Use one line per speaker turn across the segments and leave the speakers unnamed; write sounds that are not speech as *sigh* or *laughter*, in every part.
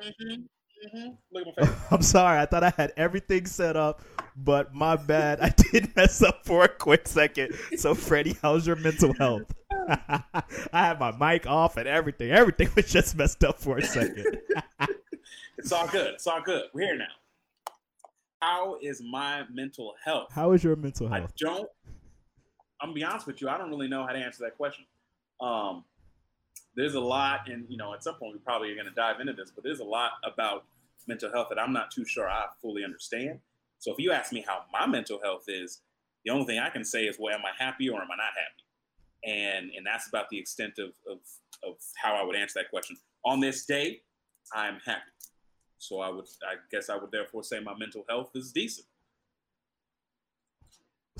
Mm-hmm. Mm-hmm. Look at my *laughs* face.
I'm sorry. I thought I had everything set up, but my bad. I did *laughs* mess up for a quick second. So, Freddie, how's your mental health? *laughs* I had my mic off and everything. Everything was just messed up for a second.
it's all good. It's all good. We're here now. How is my mental health?
How is your mental health?
I don't. I'm gonna be honest with you. I don't really know how to answer that question. Um, there's a lot, and you know, at some point we probably are gonna dive into this, but there's a lot about mental health that I'm not too sure I fully understand. So if you ask me how my mental health is, the only thing I can say is, well, am I happy or am I not happy? And and that's about the extent of of, of how I would answer that question. On this day, I'm happy. So I would, I guess, I would therefore say my mental health is decent.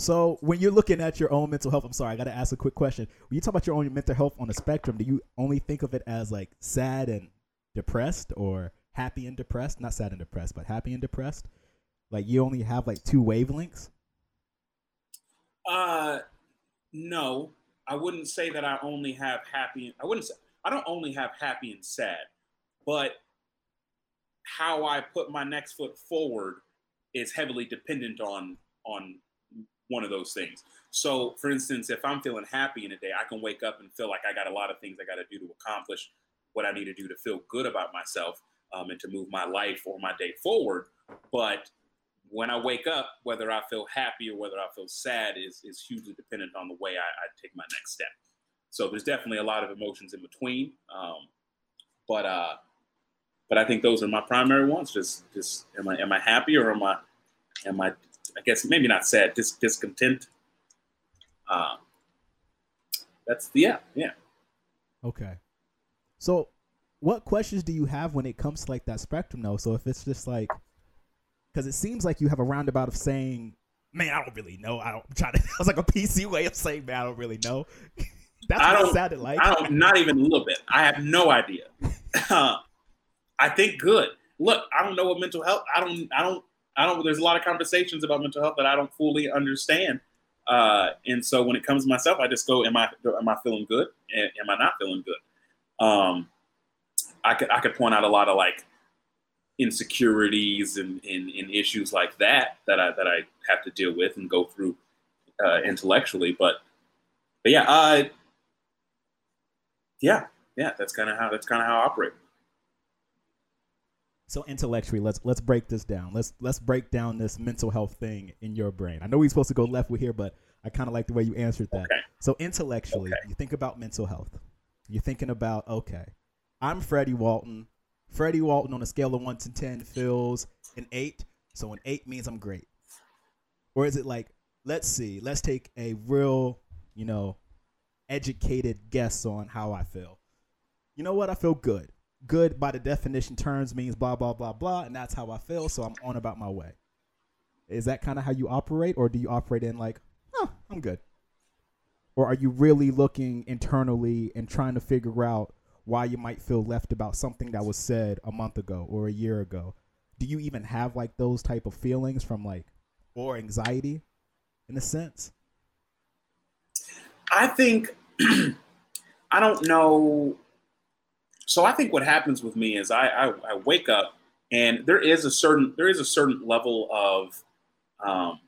So, when you're looking at your own mental health, I'm sorry, I got to ask a quick question. When you talk about your own mental health on the spectrum, do you only think of it as like sad and depressed or happy and depressed? Not sad and depressed, but happy and depressed? Like you only have like two wavelengths?
Uh, no, I wouldn't say that I only have happy. I wouldn't say I don't only have happy and sad, but how I put my next foot forward is heavily dependent on on one of those things. So, for instance, if I'm feeling happy in a day, I can wake up and feel like I got a lot of things I got to do to accomplish what I need to do to feel good about myself um, and to move my life or my day forward. But when I wake up, whether I feel happy or whether I feel sad is is hugely dependent on the way I, I take my next step. So there's definitely a lot of emotions in between. Um, but uh, but I think those are my primary ones. Just just am I am I happy or am I am I I guess maybe not sad, dis- discontent. Um, that's the yeah yeah.
Okay. So, what questions do you have when it comes to like that spectrum though? So if it's just like, because it seems like you have a roundabout of saying, "Man, I don't really know. I don't I'm trying to." *laughs* It was like a PC way of saying, "Man, I don't really know." *laughs* That's
I
what it sounded like.
I don't, not even a little bit. I have no idea. *laughs* I think good. Look, I don't know what mental health. I don't. I don't. I don't. There's a lot of conversations about mental health that I don't fully understand. Uh, and so when it comes to myself, I just go, "Am I? Am I feeling good? Am I not feeling good?" Um, I could. I could point out a lot of like insecurities and, and, and issues like that that I that I have to deal with and go through uh, intellectually. But but yeah, yeah, yeah. That's kind of how that's kind of how I operate.
So intellectually, let's let's break this down. Let's let's break down this mental health thing in your brain. I know we're supposed to go left with here, but I kind of like the way you answered that.
Okay.
So intellectually,
Okay.
you think about mental health. You're thinking about okay, I'm Freddie Walton. Freddie Walton on a scale of one to ten feels an eight. So an eight means I'm great. Or is it like, let's see, let's take a real, you know, educated guess on how I feel. You know what? I feel good. Good by the definition terms means blah blah blah blah, and that's how I feel. So I'm on about my way. Is that kind of how you operate, or do you operate in like, oh, I'm good? Or are you really looking internally and trying to figure out why you might feel left about something that was said a month ago or a year ago? Do you even have like those type of feelings from like or anxiety in a sense?
I think *clears throat* I don't know. So I think what happens with me is I, I, I wake up and there is a certain there is a certain level of um,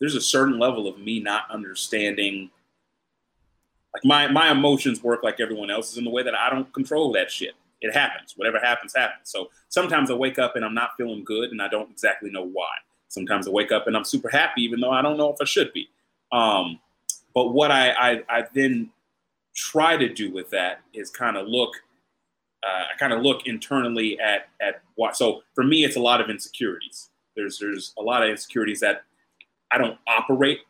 there's a certain level of me not understanding like my my emotions work like everyone else's in the way that I don't control that shit. It happens. Whatever happens, happens. So sometimes I wake up and I'm not feeling good and I don't exactly know why. Sometimes I wake up and I'm super happy even though I don't know if I should be. Um, but what I, I, I then try to do with that is kind of look, uh, I kind of look internally at at what. So for me, it's a lot of insecurities. There's there's a lot of insecurities that I don't operate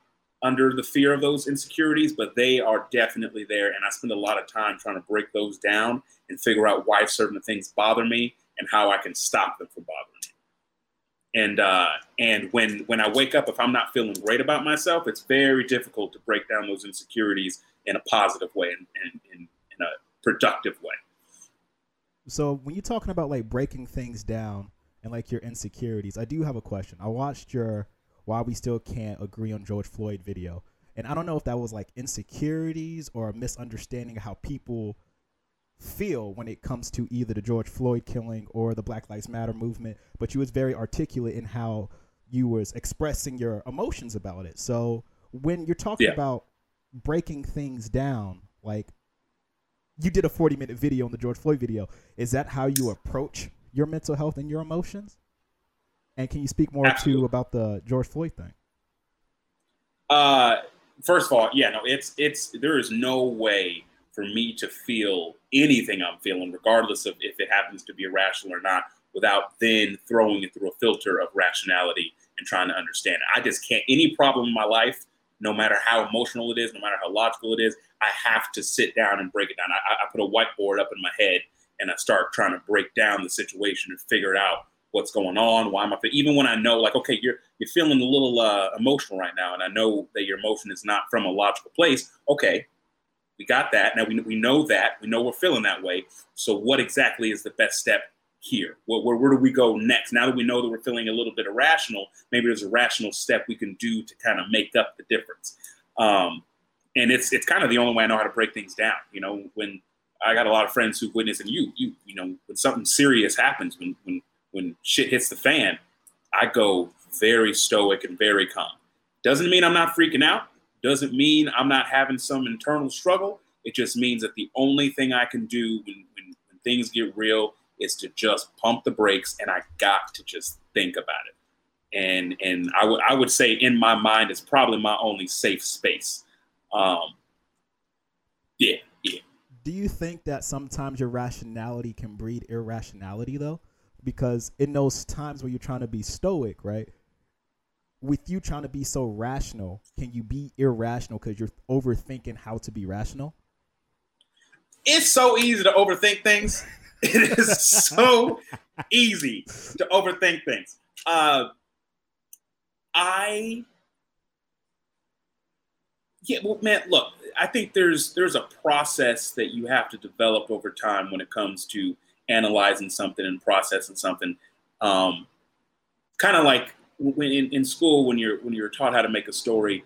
under the fear of those insecurities, but they are definitely there, and I spend a lot of time trying to break those down and figure out why certain things bother me and how I can stop them from bothering me. And uh, and when when I wake up, if I'm not feeling great about myself, it's very difficult to break down those insecurities in a positive way and in, in, in a productive way.
So when you're talking about like breaking things down and like your insecurities, I do have a question. I watched your "Why We Still Can't Agree on George Floyd" video, and I don't know if that was like insecurities or a misunderstanding of how people feel when it comes to either the George Floyd killing or the Black Lives Matter movement, but you was very articulate in how you was expressing your emotions about it. So when you're talking
Yeah.
about breaking things down, like you did a 40 minute video on the George Floyd video, is that how you approach your mental health and your emotions? And can you speak more
Absolutely.
to about the George Floyd thing?
Uh, first of all, yeah, no, it's it's there is no way for me to feel anything I'm feeling, regardless of if it happens to be irrational or not, without then throwing it through a filter of rationality and trying to understand it. I just can't. Any problem in my life, no matter how emotional it is, no matter how logical it is, I have to sit down and break it down. I, I put a whiteboard up in my head and I start trying to break down the situation and figure out what's going on. Why am I? Even when I know, like, okay, you're you're feeling a little uh, emotional right now, and I know that your emotion is not from a logical place. Okay, we got that. Now we we know that. We know we're feeling that way. So what exactly is the best step here? Where, where, where do we go next? Now that we know that we're feeling a little bit irrational, maybe there's a rational step we can do to kind of make up the difference. Um, and it's it's kind of the only way I know how to break things down. You know, when I got a lot of friends who witness, and you you you know, when something serious happens, when when when shit hits the fan, I go very stoic and very calm. Doesn't mean I'm not freaking out. Doesn't mean I'm not having some internal struggle. It just means that the only thing I can do when, when, when things get real is to just pump the brakes and I got to just think about it. And and I would I would say in my mind it's probably my only safe space. Um, yeah, yeah.
Do you think that sometimes your rationality can breed irrationality though? Because in those times where you're trying to be stoic, right? With you trying to be so rational, can you be irrational because you're overthinking how to be rational?
It's so easy to overthink things. It is so easy to overthink things. Uh, I, yeah, well, man, look, I think there's there's a process that you have to develop over time when it comes to analyzing something and processing something. Um, kind of like when in, in school when you're when you're taught how to make a story,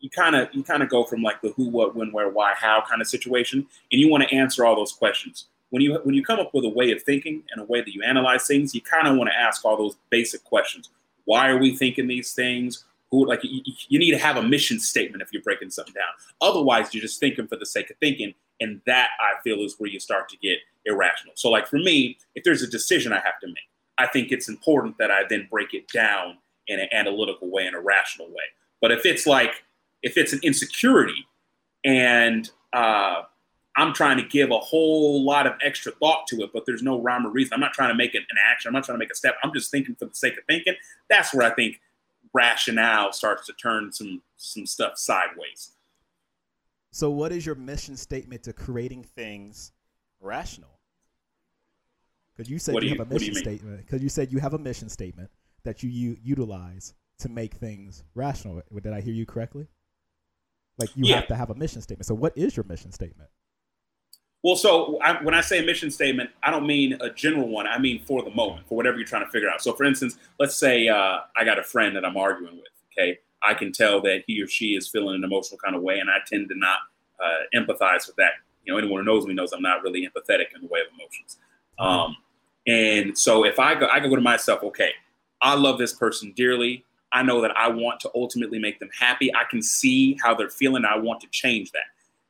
you kind of you kind of go from like the who, what, when, where, why, how kind of situation, and you want to answer all those questions. When you when you come up with a way of thinking and a way that you analyze things, you kind of want to ask all those basic questions. Why are we thinking these things? Who like you, you- need to have a mission statement if you're breaking something down. Otherwise, you're just thinking for the sake of thinking, and that I feel is where you start to get irrational. So, like for me, if there's a decision I have to make, I think it's important that I then break it down in an analytical way, in a rational way. But if it's like if it's an insecurity and uh, I'm trying to give a whole lot of extra thought to it, but there's no rhyme or reason. I'm not trying to make it an action. I'm not trying to make a step. I'm just thinking for the sake of thinking. That's where I think rationale starts to turn some some stuff sideways.
So, what is your mission statement to creating things rational? Because you said you,
you-
have a
you
mission statement. Because you said you have a mission statement that you, u- utilize to make things rational. Did I hear you correctly? Like you
Yeah.
have to have a mission statement. So, what is your mission statement?
Well, so I, when I say mission statement, I don't mean a general one. I mean for the moment, for whatever you're trying to figure out. So, for instance, let's say uh, I got a friend that I'm arguing with. Okay, I can tell that he or she is feeling an emotional kind of way, and I tend to not uh, empathize with that. You know, anyone who knows me knows I'm not really empathetic in the way of emotions. Um, and so, if I go, I go to myself. Okay, I love this person dearly. I know that I want to ultimately make them happy. I can see how they're feeling. I want to change that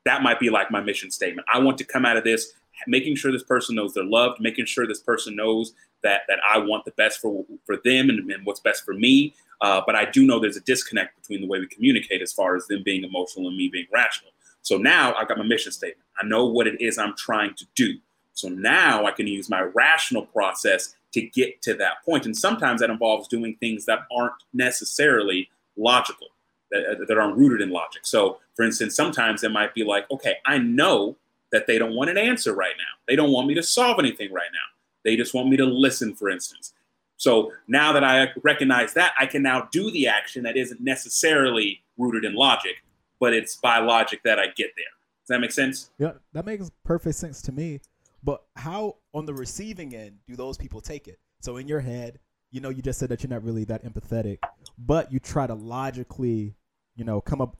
that might be like my mission statement. I want to come out of this making sure this person knows they're loved, making sure this person knows that that I want the best for for them and, and what's best for me. Uh, but I do know there's a disconnect between the way we communicate as far as them being emotional and me being rational. So now I've got my mission statement. I know what it is I'm trying to do. So now I can use my rational process to get to that point. And sometimes that involves doing things that aren't necessarily logical that, uh, that aren't rooted in logic. So, for instance, sometimes it might be like, okay, I know that they don't want an answer right now. They don't want me to solve anything right now. They just want me to listen, for instance. So now that I recognize that, I can now do the action that isn't necessarily rooted in logic, but it's by logic that I get there. Does that make sense?
Yeah, that makes perfect sense to me. But how, on the receiving end, do those people take it? So in your head, you know, you just said that you're not really that empathetic, but you try to logically, you know, come up,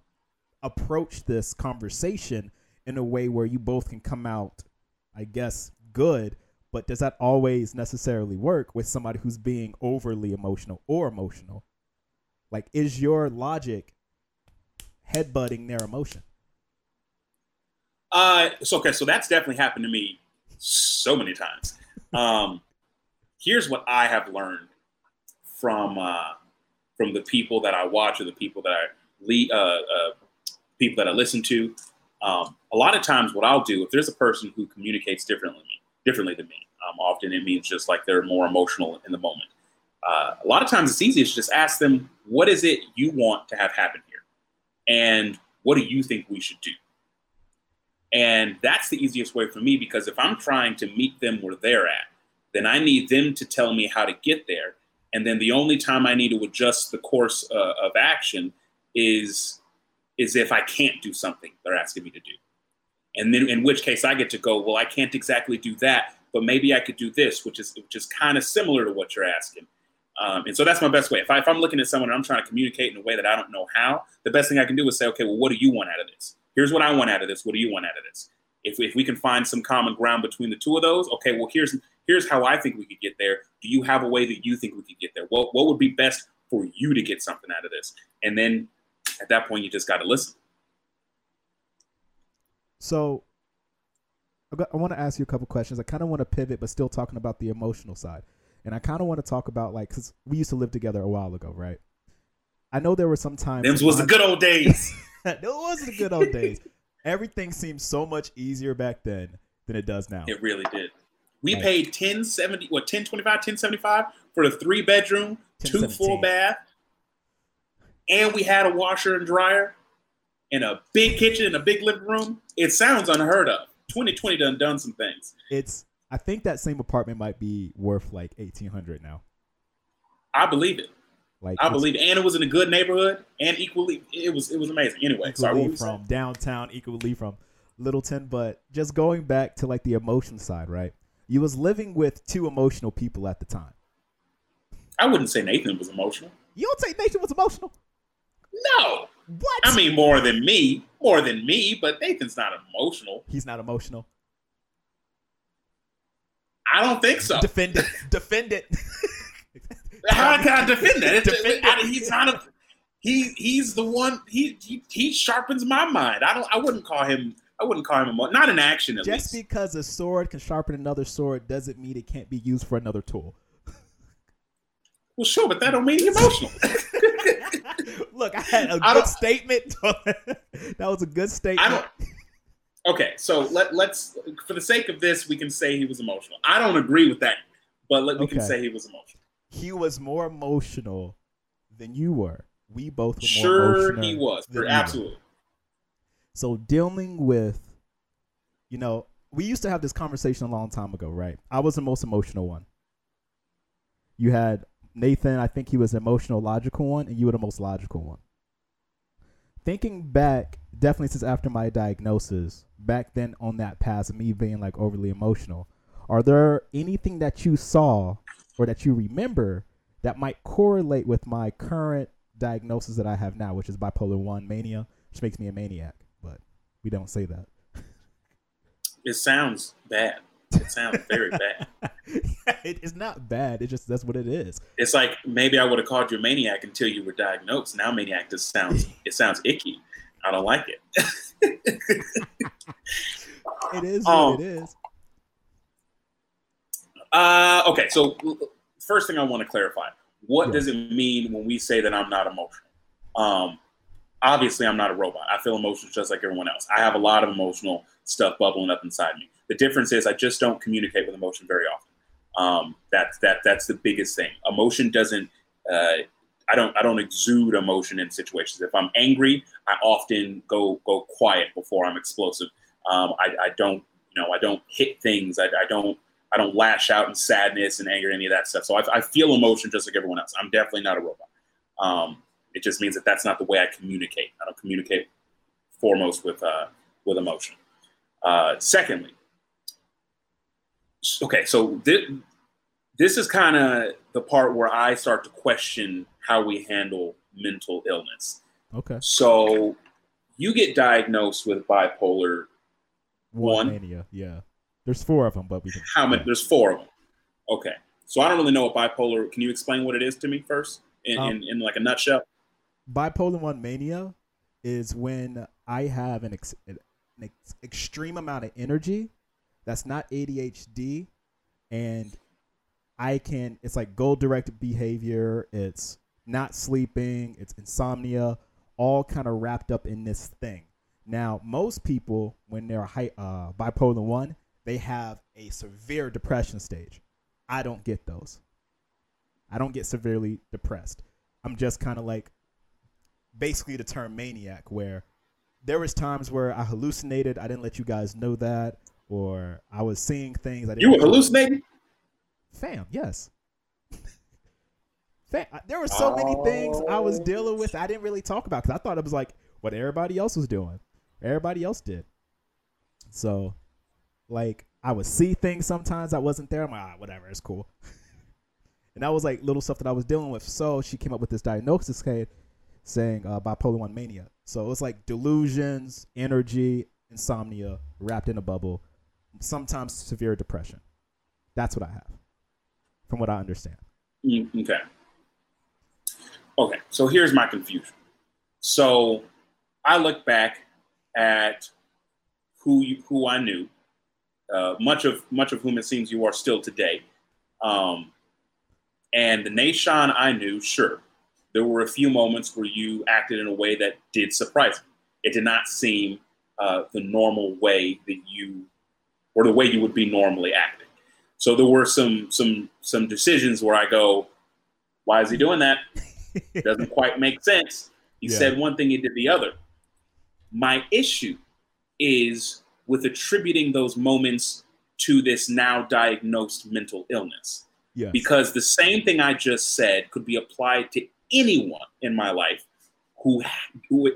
approach this conversation in a way where you both can come out, I guess, good. But does that always necessarily work with somebody who's being overly emotional or emotional? Like, is your logic headbutting their emotion?
Uh, so okay, so that's definitely happened to me so many times. Um, here's what I have learned from uh, from the people that I watch or the people that I lead, uh, uh, people that I listen to. Um, a lot of times, what I'll do if there's a person who communicates differently differently than me, um, often it means just like they're more emotional in the moment. Uh, a lot of times, it's easy to just ask them, "What is it you want to have happen here?" and what do you think we should do? And that's the easiest way for me because if I'm trying to meet them where they're at, then I need them to tell me how to get there. And then the only time I need to adjust the course uh, of action is is if I can't do something they're asking me to do. And then in which case I get to go, well, I can't exactly do that, but maybe I could do this, which is which is kind of similar to what you're asking. Um, and so that's my best way. If, I, if I'm looking at someone and I'm trying to communicate in a way that I don't know how, the best thing I can do is say, okay, well, what do you want out of this? Here's what I want out of this. What do you want out of this? If, if we can find some common ground between the two of those, okay, well, here's here's how I think we could get there. Do you have a way that you think we could get there? What what would be best for you to get something out of this? And then at that point, you just got to listen.
So I want to ask you a couple questions. I kind of want to pivot, but still talking about the emotional side. And I kind of want to talk about like because we used to live together a while ago, right? I know there were some times.
Those was the good old days. *laughs*
Those was the good old days. Everything seemed so much easier back then than it does now.
It really did. We right. paid 1070 what 1025 1075 for the three bedroom, two full bath. And we had a washer and dryer and a big kitchen and a big living room. It sounds unheard of. 2020 done done some things.
It's I think that same apartment might be worth like eighteen hundred now.
I believe it. Like I believe, it. and it was in a good neighborhood, and equally, it was it was amazing. Anyway, sorry,
from downtown, equally from Littleton, but just going back to like the emotion side, right? You was living with two emotional people at the time.
I wouldn't say Nathan was emotional.
You don't say Nathan was emotional?
No.
What?
I mean, more than me, more than me, but Nathan's not emotional.
He's not emotional.
I don't think so.
Defend it. *laughs* defend it.
How can I defend that? defend it. he's not a. He he's the one. He, he he sharpens my mind. I don't. I wouldn't call him. I wouldn't call him a not an action. At
Just
least.
because a sword can sharpen another sword doesn't mean it can't be used for another tool. *laughs*
Well, sure, but that don't mean he's emotional. *laughs*
Look, I had a I good statement. *laughs* that was a good statement I don't,
okay, so let let's for the sake of this, we can say he was emotional. I don't agree with that, but let, we okay. can say he was emotional.
He was more emotional than you were. We both were
sure he was. absolutely.
So dealing with, you know, we used to have this conversation a long time ago, right? I was the most emotional one. You had Nathan, I think he was the emotional, logical one, and you were the most logical one. Thinking back definitely since after my diagnosis, back then on that path of me being like overly emotional, are there anything that you saw or that you remember that might correlate with my current diagnosis that I have now, which is bipolar 1 mania, which makes me a maniac, we don't say that.
It sounds bad. It sounds very bad. *laughs*
it is not bad. It just that's what it is.
It's like maybe I would have called you a maniac until you were diagnosed. Now maniac just sounds it sounds icky. I don't like it. *laughs*
it is what um, it is.
Uh, okay, so first thing I want to clarify: what does it mean when we say that I'm not emotional? Um, obviously, I'm not a robot. I feel emotions just like everyone else. I have a lot of emotional stuff bubbling up inside me. The difference is I just don't communicate with emotion very often. Um, that's that that's the biggest thing. Emotion doesn't uh, I don't I don't exude emotion in situations. If I'm angry, I often go go quiet before I'm explosive. Um, I, I don't you know I don't hit things. I, I don't I don't lash out in sadness and anger, any of that stuff. So I, I feel emotion just like everyone else. I'm definitely not a robot. Um, it just means that that's not the way I communicate. I don't communicate foremost with uh, with emotion. Uh, secondly, okay, so this, this is kind of the part where I start to question how we handle mental illness.
Okay.
So you get diagnosed with bipolar one.
Mania, yeah. There's four of them, but we can.
How many? There's four of them. Okay. So I don't really know what bipolar. Can you explain what it is to me first, in, um, in, in like a nutshell?
Bipolar one mania is when I have an, ex- an ex- extreme amount of energy that's not ADHD, and I can. It's like goal directed behavior. It's not sleeping. It's insomnia. All kind of wrapped up in this thing. Now, most people, when they're high, uh, bipolar one, they have a severe depression stage. I don't get those. I don't get severely depressed. I'm just kind of like basically the term maniac, where there was times where I hallucinated. I didn't let you guys know that, or I was seeing things. I didn't
you were hallucinating.
Fam, yes. Fam, there were so oh. many things I was dealing with. I didn't really talk about because I thought it was like what everybody else was doing. Everybody else did. So, like, I would see things sometimes I wasn't there. I'm like, ah, whatever, it's cool. *laughs* and that was like little stuff that I was dealing with. So she came up with this diagnosis saying uh, bipolar one mania. So it was like delusions, energy, insomnia wrapped in a bubble, sometimes severe depression. That's what I have, from what I understand.
Mm, okay. Okay. So here's my confusion. So I look back at who you, who I knew, uh, much of much of whom it seems you are still today. Um, and the Nahshon I knew, sure, there were a few moments where you acted in a way that did surprise me. It did not seem uh, the normal way that you, or the way you would be normally acting. So there were some some some decisions where I go, why is he doing that? It *laughs* Doesn't quite make sense. He yeah. said one thing, he did the other. My issue is with attributing those moments to this now diagnosed mental illness. Yes. Because the same thing I just said could be applied to anyone in my life who who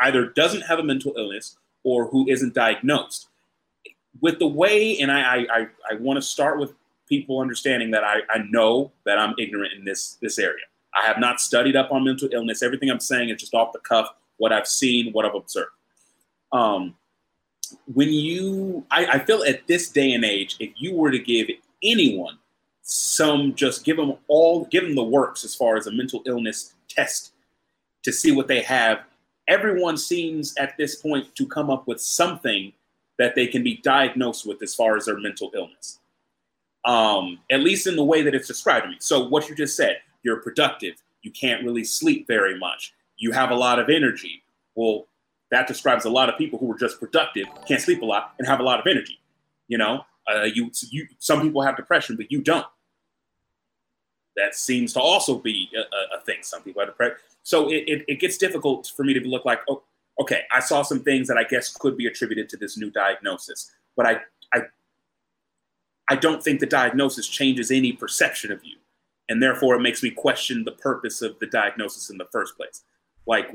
either doesn't have a mental illness or who isn't diagnosed. With the way, and I I, I want to start with people understanding that I, I know that I'm ignorant in this this area. I have not studied up on mental illness. Everything I'm saying is just off the cuff, what I've seen, what I've observed. Um, when you, I, I feel at this day and age, if you were to give anyone some, just give them all, give them the works as far as a mental illness test to see what they have. Everyone seems at this point to come up with something that they can be diagnosed with as far as their mental illness. Um, at least in the way that it's described to me. So what you just said, you're productive. You can't really sleep very much. You have a lot of energy. Well, that describes a lot of people who are just productive, can't sleep a lot, and have a lot of energy. You know, uh, you, you some people have depression, but you don't. That seems to also be a, a thing. Some people have depression, so it, it, it, gets difficult for me to look like, oh, okay, I saw some things that I guess could be attributed to this new diagnosis, but I, I, I don't think the diagnosis changes any perception of you, and therefore it makes me question the purpose of the diagnosis in the first place like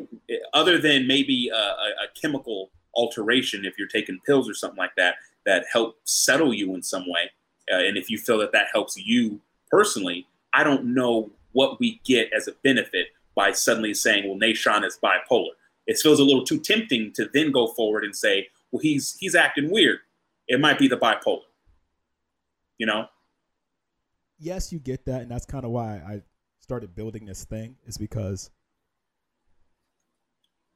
other than maybe a, a, chemical alteration if you're taking pills or something like that that help settle you in some way uh, and if you feel that that helps you personally i don't know what we get as a benefit by suddenly saying well Nahshon is bipolar it feels a little too tempting to then go forward and say well he's he's acting weird it might be the bipolar you know
yes you get that and that's kind of why i started building this thing is because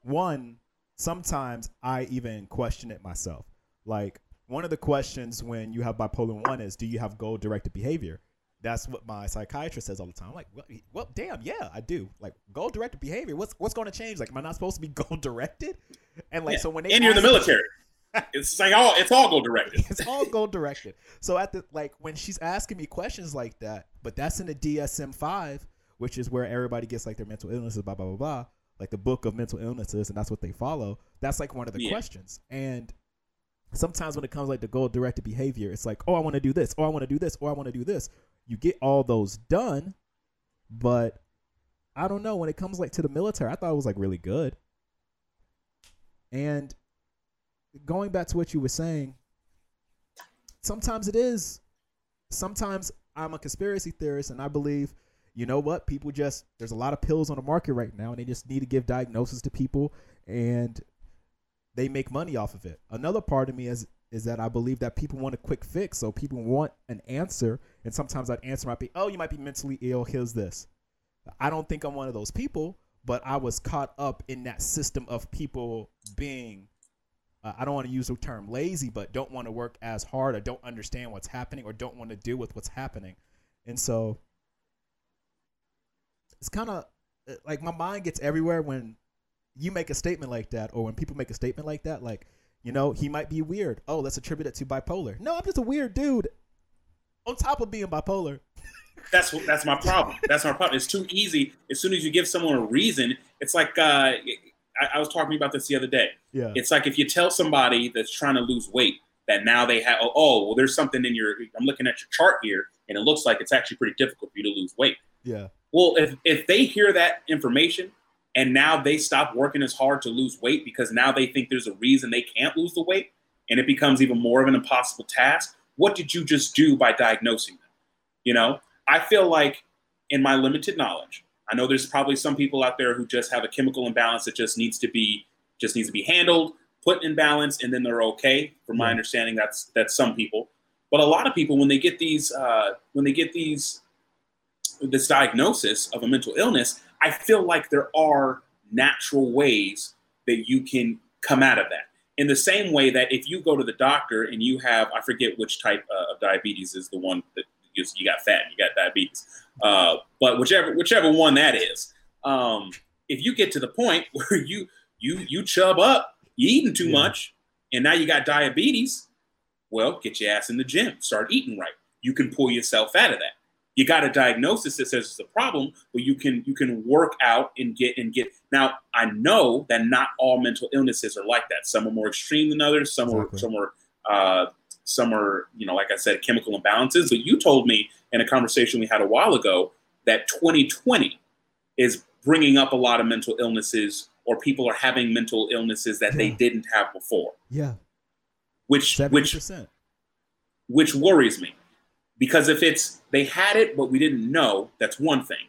one, sometimes I even question it myself. Like one of the questions when you have bipolar one is, do you have goal directed behavior? That's what my psychiatrist says all the time. I'm like, well, well, damn, yeah, I do. Like goal directed behavior. What's what's going to change? Like, am I not supposed to be *laughs* goal directed? And like, yeah. so when they
and you're in the military. *laughs* it's like all it's all goal directed.
it's all goal directed. So at the like when she's asking me questions like that, but that's in the DSM five, which is where everybody gets like their mental illnesses, blah blah blah blah like the book of mental illnesses and that's what they follow that's like one of the yeah. questions and sometimes when it comes like the goal directed behavior it's like oh i want to do this or oh, i want to do this or oh, i want to do this you get all those done but i don't know when it comes like to the military i thought it was like really good and going back to what you were saying sometimes it is sometimes i'm a conspiracy theorist and i believe you know what? People just there's a lot of pills on the market right now, and they just need to give diagnosis to people, and they make money off of it. Another part of me is is that I believe that people want a quick fix. So people want an answer. And sometimes that answer might be, oh, you might be mentally ill. Here's this. I don't think I'm one of those people, but I was caught up in that system of people being, uh, I don't want to use the term lazy, but don't want to work as hard or don't understand what's happening or don't want to deal with what's happening. And so it's kind of like my mind gets everywhere when you make a statement like that or when people make a statement like that. Like, you know, he might be weird. Oh, let's attribute it to bipolar. No, I'm just a weird dude. On top of being bipolar. *laughs*
That's that's my problem. That's my problem. It's too easy. As soon as you give someone a reason, it's like uh, I, I was talking about this the other day.
Yeah.
It's like if you tell somebody that's trying to lose weight that now they have oh, oh well there's something in your I'm looking at your chart here and it looks like it's actually pretty difficult for you to lose weight.
Yeah.
Well, if if they hear that information and now they stop working as hard to lose weight because now they think there's a reason they can't lose the weight and it becomes even more of an impossible task. What did you just do by diagnosing them? You know i feel like in my limited knowledge i know there's probably some people out there who just have a chemical imbalance that just needs to be just needs to be handled put in balance and then they're okay. From my understanding that's that's some people. But a lot of people when they get these uh, when they get these this diagnosis of a mental illness I feel like there are natural ways that you can come out of that. In the same way that if you go to the doctor and you have, I forget which type uh, of diabetes is the one that you, you got fat and you got diabetes, uh, but whichever whichever one that is, um, if you get to the point *laughs* where you you you chub up, you eating too yeah. much, and now you got diabetes, well, get your ass in the gym, start eating right. You can pull yourself out of that you got a diagnosis that says it's a problem, but you can you can work out and get and get. Now I know that not all mental illnesses are like that. Some are more extreme than others. Some exactly. are some are uh, some are you know like I said chemical imbalances. But you told me in a conversation we had a while ago that 2020 is bringing up a lot of mental illnesses or people are having mental illnesses that yeah. they didn't have before.
Yeah.
Which 70%. which which worries me because if it's they had it but we didn't know, that's one thing.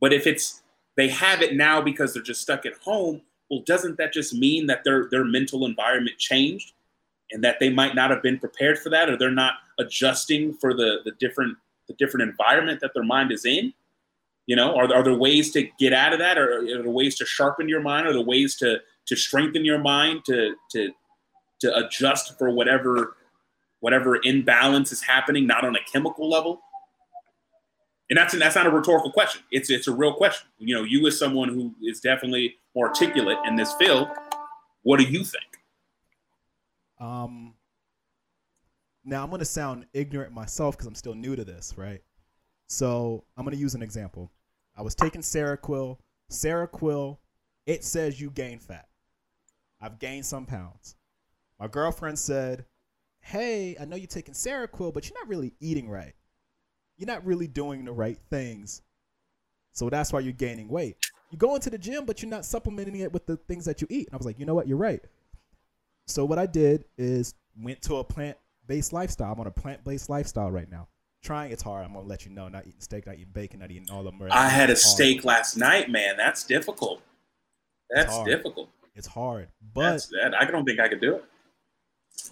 But if it's they have it now because they're just stuck at home, well, doesn't that just mean that their their mental environment changed and that they might not have been prepared for that or they're not adjusting for the the different the different environment that their mind is in? You know, are, are there ways to get out of that? Or are there ways to sharpen your mind? Are there ways to to strengthen your mind to to to adjust for whatever whatever imbalance is happening, not on a chemical level? And that's that's not a rhetorical question. It's it's a real question. You know, you as someone who is definitely more articulate in this field, what do you think?
Um. Now I'm going to sound ignorant myself because I'm still new to this, right? So I'm going to use an example. I was taking Seroquel. Seroquel, it says you gain fat. I've gained some pounds. My girlfriend said hey, I know you're taking Seroquel, but you're not really eating right. You're not really doing the right things. So that's why you're gaining weight. You go into the gym, but you're not supplementing it with the things that you eat. And I was like, you know what? You're right. So what I did is went to a plant based lifestyle. I'm on a plant based lifestyle right now. Trying it's hard. I'm gonna let you know. Not eating steak, not eating bacon, not eating all the.
I had a steak last night, man. That's difficult. That's
it's
difficult.
It's hard, but
that. I don't think I could do it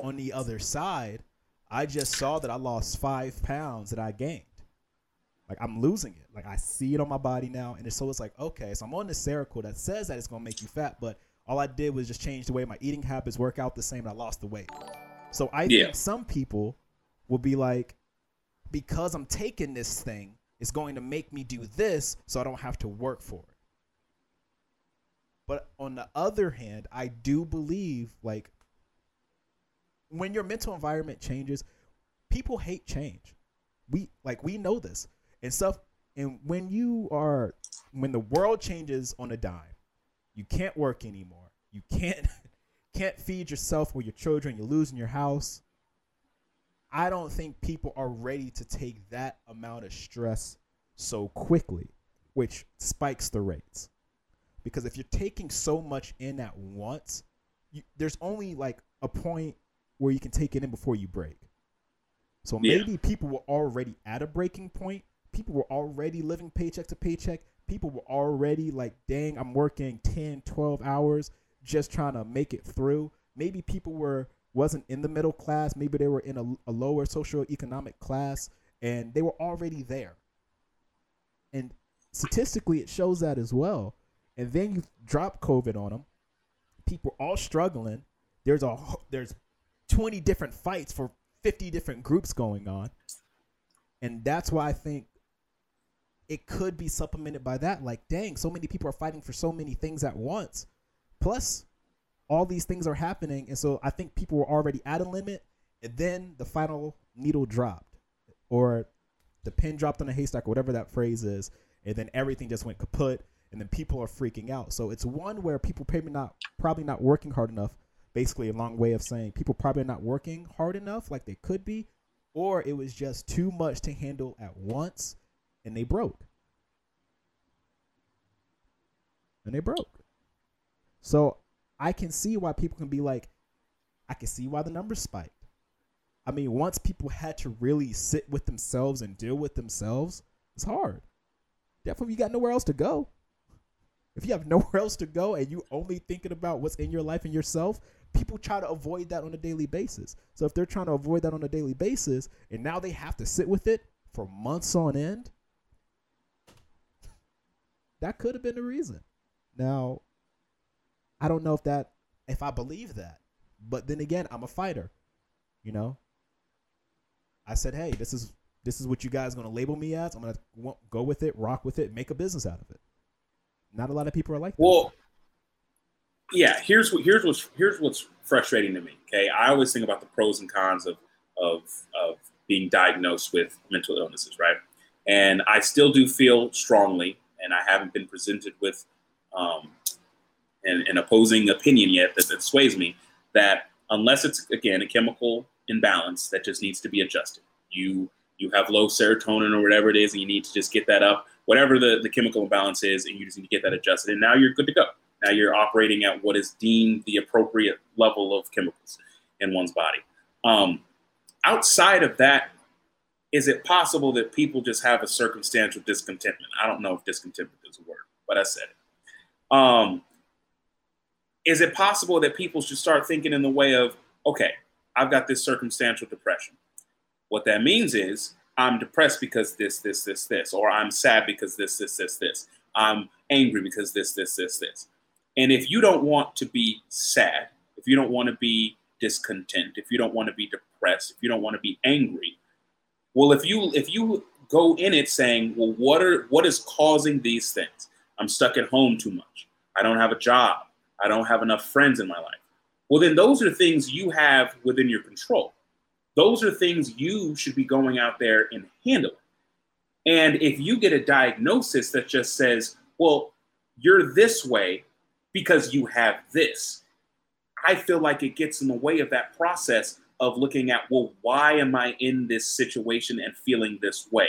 on the other side, I just saw that I lost five pounds that I gained. Like I'm losing it. Like I see it on my body now, and it's, so it's like okay, so I'm on this Seroquel that says that it's gonna make you fat, but all I did was just change the way my eating habits work out the same, and I lost the weight. So I yeah. think some people will be like, because I'm taking this thing, it's going to make me do this, so I don't have to work for it. But on the other hand, I do believe like when your mental environment changes, people hate change. We like we know this and stuff. And when you are when the world changes on a dime, you can't work anymore. You can't *laughs* can't feed yourself or your children. You're losing your house. I don't think people are ready to take that amount of stress so quickly, which spikes the rates. Because if you're taking so much in at once, you, there's only like a point where you can take it in before you break. So maybe yeah. people were already at a breaking point. People were already living paycheck to paycheck. People were already like, dang, I'm working 10, 12 hours just trying to make it through. Maybe people were wasn't in the middle class. Maybe they were in a, a lower socioeconomic class, and they were already there. And statistically, it shows that as well. And then you drop COVID on them. People all struggling. There's a there's 20 different fights for 50 different groups going on. And that's why I think it could be supplemented by that. Like, dang, so many people are fighting for so many things at once. Plus, all these things are happening. And so I think people were already at a limit. And then the final needle dropped, or the pin dropped on a haystack, or whatever that phrase is. And then everything just went kaput. And then people are freaking out. So it's one where people probably not probably not working hard enough. Basically, a long way of saying people probably not working hard enough like they could be, or it was just too much to handle at once and they broke. And they broke. So I can see why people can be like, I can see why the numbers spiked. I mean, once people had to really sit with themselves and deal with themselves, it's hard. Definitely, you got nowhere else to go. If you have *laughs* nowhere else to go and you only thinking about what's in your life and yourself, people try to avoid that on a daily basis. So if they're trying to avoid that on a daily basis and now they have to sit with it for months on end, that could have been the reason. Now, I don't know if that if I believe that. But then again, I'm a fighter. You know? I said, "Hey, this is this is what you guys going to label me as. I'm going to go with it, rock with it, make a business out of it." Not a lot of people are like that.
Well, yeah, here's what here's what's here's what's frustrating to me. Okay, I always think about the pros and cons of of of being diagnosed with mental illnesses, right? And I still do feel strongly, and I haven't been presented with um, an, an opposing opinion yet that, that sways me. That unless it's again a chemical imbalance that just needs to be adjusted, you you have low serotonin or whatever it is, and you need to just get that up, whatever the, the chemical imbalance is, and you just need to get that adjusted, and now you're good to go now you're operating at what is deemed the appropriate level of chemicals in one's body. Um, outside of that, is it possible that people just have a circumstantial discontentment? I don't know if discontentment is a word, but I said it. Um, is it possible that people should start thinking in the way of, okay, I've got this circumstantial depression. What that means is I'm depressed because this, this, this, this, or I'm sad because this, this, this, this. I'm angry because this, this, this, this. And if you don't want to be sad, if you don't want to be discontent, if you don't want to be depressed, if you don't want to be angry, well, if you if you go in it saying, well, what are what is causing these things? I'm stuck at home too much. I don't have a job. I don't have enough friends in my life. Well, then those are things you have within your control. Those are things you should be going out there and handling. And if you get a diagnosis that just says, well, you're this way because you have this. I feel like it gets in the way of that process of looking at, well, why am I in this situation and feeling this way?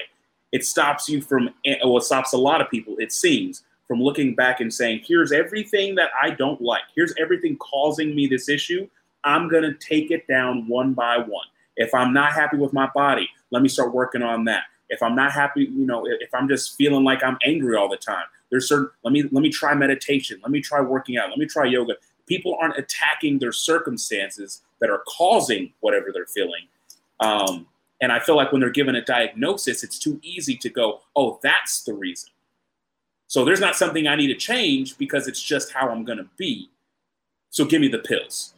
It stops you from, eh, well, it stops a lot of people, it seems, from looking back and saying, here's everything that I don't like. Here's everything causing me this issue. I'm going to take it down one by one. If I'm not happy with my body, let me start working on that. If I'm not happy, you know, if I'm just feeling like I'm angry all the time, there's certain let me let me try meditation, let me try working out, let me try yoga. People aren't attacking their circumstances that are causing whatever they're feeling. Um, and I feel like when they're given a diagnosis, it's too easy to go, oh, that's the reason. So there's not something I need to change because it's just how I'm going to be. So give me the pills,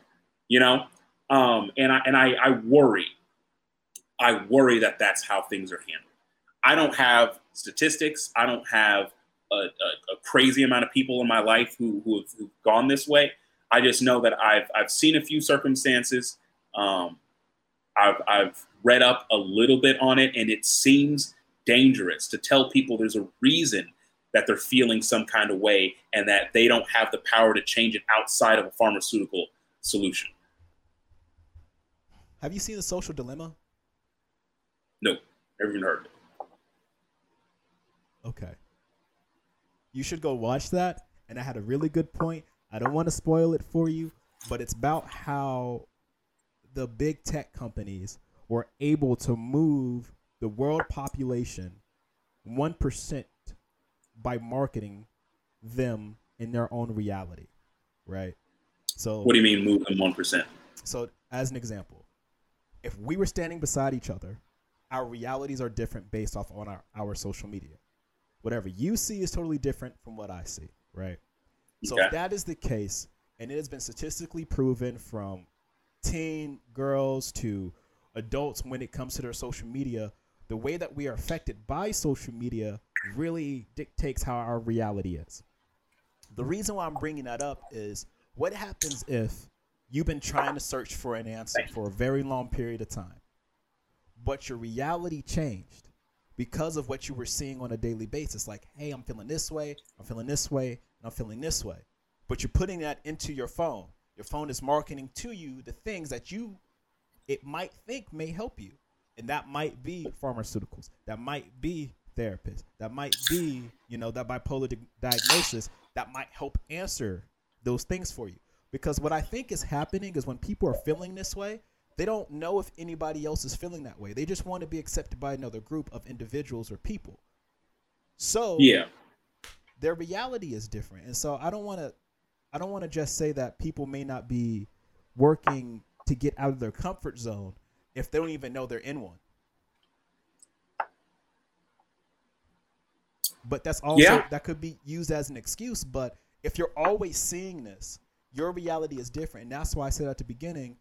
you know? Um, and I, and I, I worry. I worry that that's how things are handled. I don't have statistics. I don't have a, a, a crazy amount of people in my life who, who have, who've gone this way. I just know that I've I've seen a few circumstances. Um, I've I've read up a little bit on it, and it seems dangerous to tell people there's a reason that they're feeling some kind of way and that they don't have the power to change it outside of a pharmaceutical solution.
Have you seen the social dilemma?
No, never even heard of it.
Okay you should go watch that. And I had a really good point. I don't want to spoil it for you, but it's about how the big tech companies were able to move the world population 1% by marketing them in their own reality, right?
So What do you mean move them 1%?
So, as an example, if we were standing beside each other, our realities are different based off on our, our social media. Whatever you see is totally different from what I see, right? So
Okay.
if that is the case, and it has been statistically proven from teen girls to adults when it comes to their social media, the way that we are affected by social media really dictates how our reality is. The reason why I'm bringing that up is what happens if you've been trying to search for an answer for a very long period of time, but your reality changed because of what you were seeing on a daily basis. Like, hey, I'm feeling this way, I'm feeling this way, and I'm feeling this way. But you're putting that into your phone. Your phone is marketing to you the things that you it might think may help you. And that might be pharmaceuticals. That might be therapists. That might be, you know, that bipolar di- diagnosis that might help answer those things for you. Because what I think is happening is when people are feeling this way, they don't know if anybody else is feeling that way. They just want to be accepted by another group of individuals or people. So
Yeah.
their reality is different. And so I don't want to I don't want to just say that people may not be working to get out of their comfort zone if they don't even know they're in one. But that's also
Yeah.
that could be used as an excuse, but if you're always seeing this, your reality is different. And that's why I said at the beginning,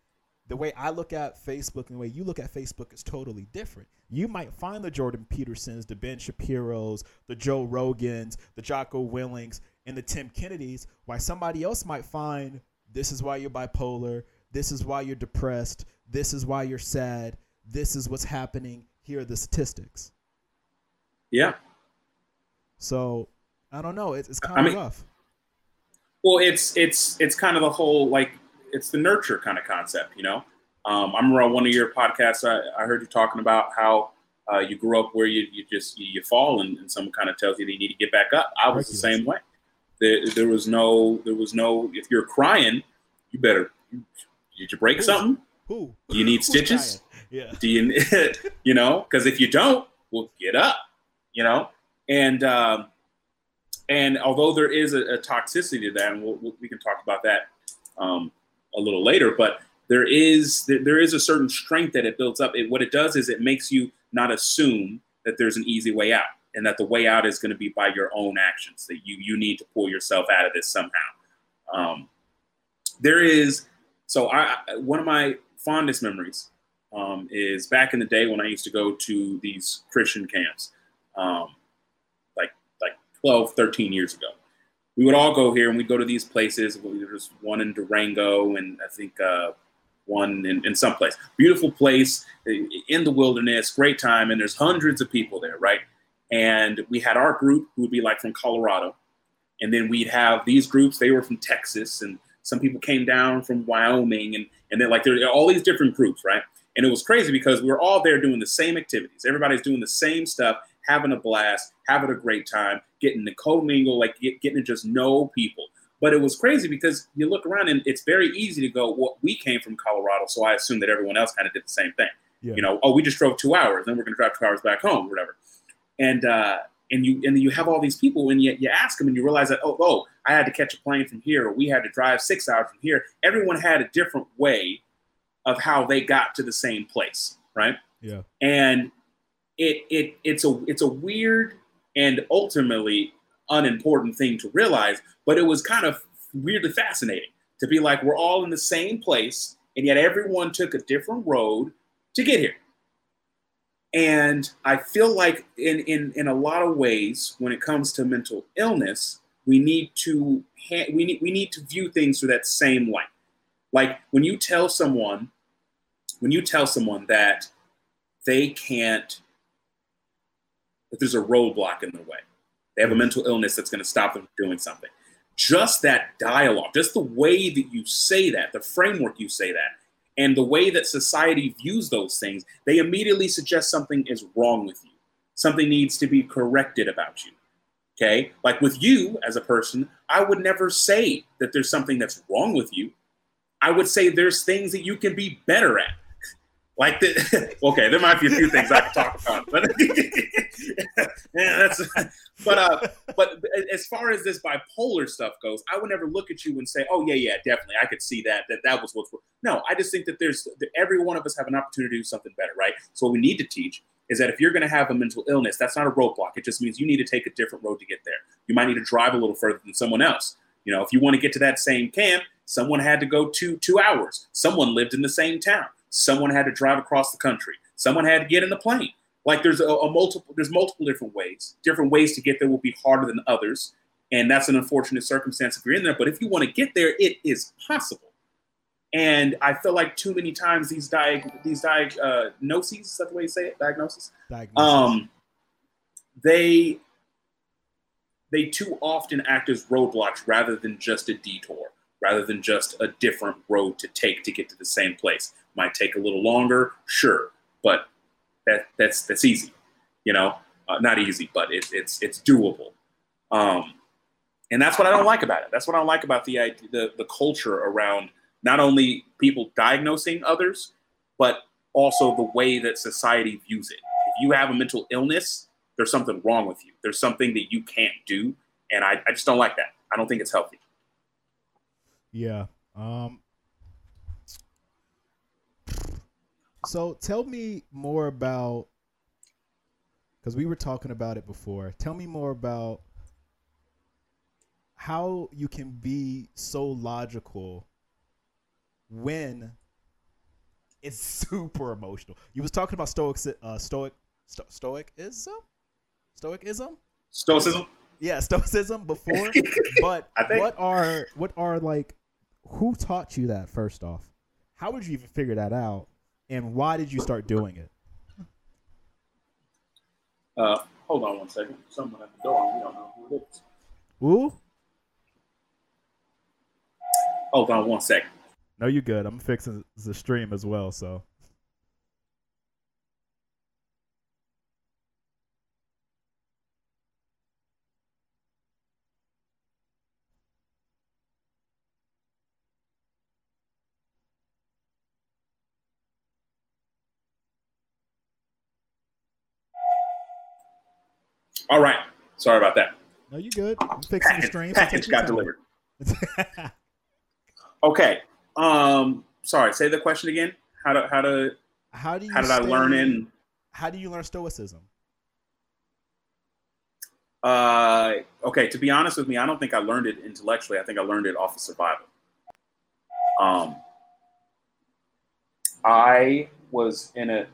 the way I look at Facebook and the way you look at Facebook is totally different. You might find the Jordan Petersons, the Ben Shapiro's, the Joe Rogans, the Jocko Willinks, and the Tim Kennedys, why somebody else might find this is why you're bipolar, this is why you're depressed, this is why you're sad, this is what's happening, here are the statistics.
Yeah.
So I don't know. It's, it's kind
I
of
mean-
rough.
Well, it's it's it's kind of the whole like it's the nurture kind of concept, you know. Um, I remember on one of your podcasts, I, I heard you talking about how uh, you grew up where you, you just you, you fall and, and someone kind of tells you that you need to get back up. I was the same way. There, there was no there was no if you're crying, you better did you break
Who's-
something?
Who?
Do you need
Who's
stitches?
crying? Yeah.
Do you *laughs* you know? Because if you don't, well, get up. You know, and um, and although there is a, a toxicity to that, and we'll, we'll- we can talk about that um, a little later, but there is there, is a certain strength that it builds up. It, what it does is it makes you not assume that there's an easy way out, and that the way out is going to be by your own actions. That you you need to pull yourself out of this somehow. Um, there is so I- one of my fondest memories um, is back in the day when I used to go to these Christian camps, um, like like 12, 13 years ago. We would all go here and we'd go to these places. There's one in Durango and I think uh, one in, in some place. Beautiful place in the wilderness, great time, and there's hundreds of people there, right? And we had our group who would be like from Colorado, and then we'd have these groups. They were from Texas, and some people came down from Wyoming, and and then like there are all these different groups, right? And it was crazy because we were all there doing the same activities. Everybody's doing the same stuff, having a blast, having a great time, getting to co-mingle, like get, getting to just know people. But it was crazy because you look around and it's very easy to go, well, we came from Colorado, so I assume that everyone else kind of did the same thing.
Yeah.
You know, oh, we just drove two hours, then we're going to drive two hours back home, whatever. And uh, and you and you have all these people, and you, you ask them, and you realize that oh, oh, I had to catch a plane from here, or we had to drive six hours from here. Everyone had a different way of how they got to the same place, right?
Yeah.
and it it it's a it's a weird and ultimately unimportant thing to realize, but it was kind of weirdly fascinating to be like we're all in the same place, and yet everyone took a different road to get here. And I feel like in in in a lot of ways, when it comes to mental illness, we need to ha- we need we need to view things through that same light. Like when you tell someone, when you tell someone that they can't, that there's a roadblock in their way, they have a hmm. mental illness that's going to stop them from doing something. Just that dialogue, just the way that you say that, the framework you say that, and the way that society views those things, they immediately suggest something is wrong with you. Something needs to be corrected about you. Okay? Like with you as a person, I would never say that there's something that's wrong with you. I would say there's things that you can be better at. Like the *laughs* okay, there might be a few things I could talk about, but *laughs* yeah, that's but uh but as far as this bipolar stuff goes, I would never look at you and say, "Oh yeah, yeah, definitely, I could see that that that was what's." No, I just think that there's that every one of us have an opportunity to do something better, right? So what we need to teach is that if you're going to have a mental illness, that's not a roadblock. It just means you need to take a different road to get there. You might need to drive a little further than someone else. You know, if you want to get to that same camp, someone had to go two two hours. Someone lived in the same town. Someone had to drive across the country. Someone had to get in the plane. Like there's a, a multiple there's multiple different ways. Different ways to get there will be harder than others, and that's an unfortunate circumstance if you're in there. But if you want to get there, it is possible. And I feel like too many times these diag these diagnoses, is that the way you say it? Diagnosis?
Diagnosis.
Um, they they too often act as roadblocks rather than just a detour, rather than just a different road to take to get to the same place. Might take a little longer, sure, but that that's that's easy, you know, uh, not easy, but it's it's it's doable. Um, and that's what I don't like about it. That's what I don't like about the the the culture around not only people diagnosing others, but also the way that society views it. If you have a mental illness, there's something wrong with you. There's something that you can't do. And I, I just don't like that. I don't think it's healthy.
Yeah. Um, so tell me more about, because we were talking about it before. Tell me more about how you can be so logical when it's *laughs* super emotional. You was talking about stoic, uh, stoic, sto- stoicism, stoicism,
stoicism.
Yeah, stoicism before. *laughs* but what are what are like? Who taught you that? First off, how would you even figure that out? And why did you start doing it?
Uh, hold on one second. Someone at the door. We don't know who it is.
Ooh.
Hold on one second.
No, you good. I'm fixing the stream as well, so.
All right. Sorry about that.
No, you good. I'm fixing the stream.
Package got delivered. *laughs* okay. Um, sorry. Say the question again. How to how to
how do you
how did I learn in?
How do you learn stoicism?
Uh, okay. To be honest with me, I don't think I learned it intellectually. I think I learned it off of survival. Um, I was in a.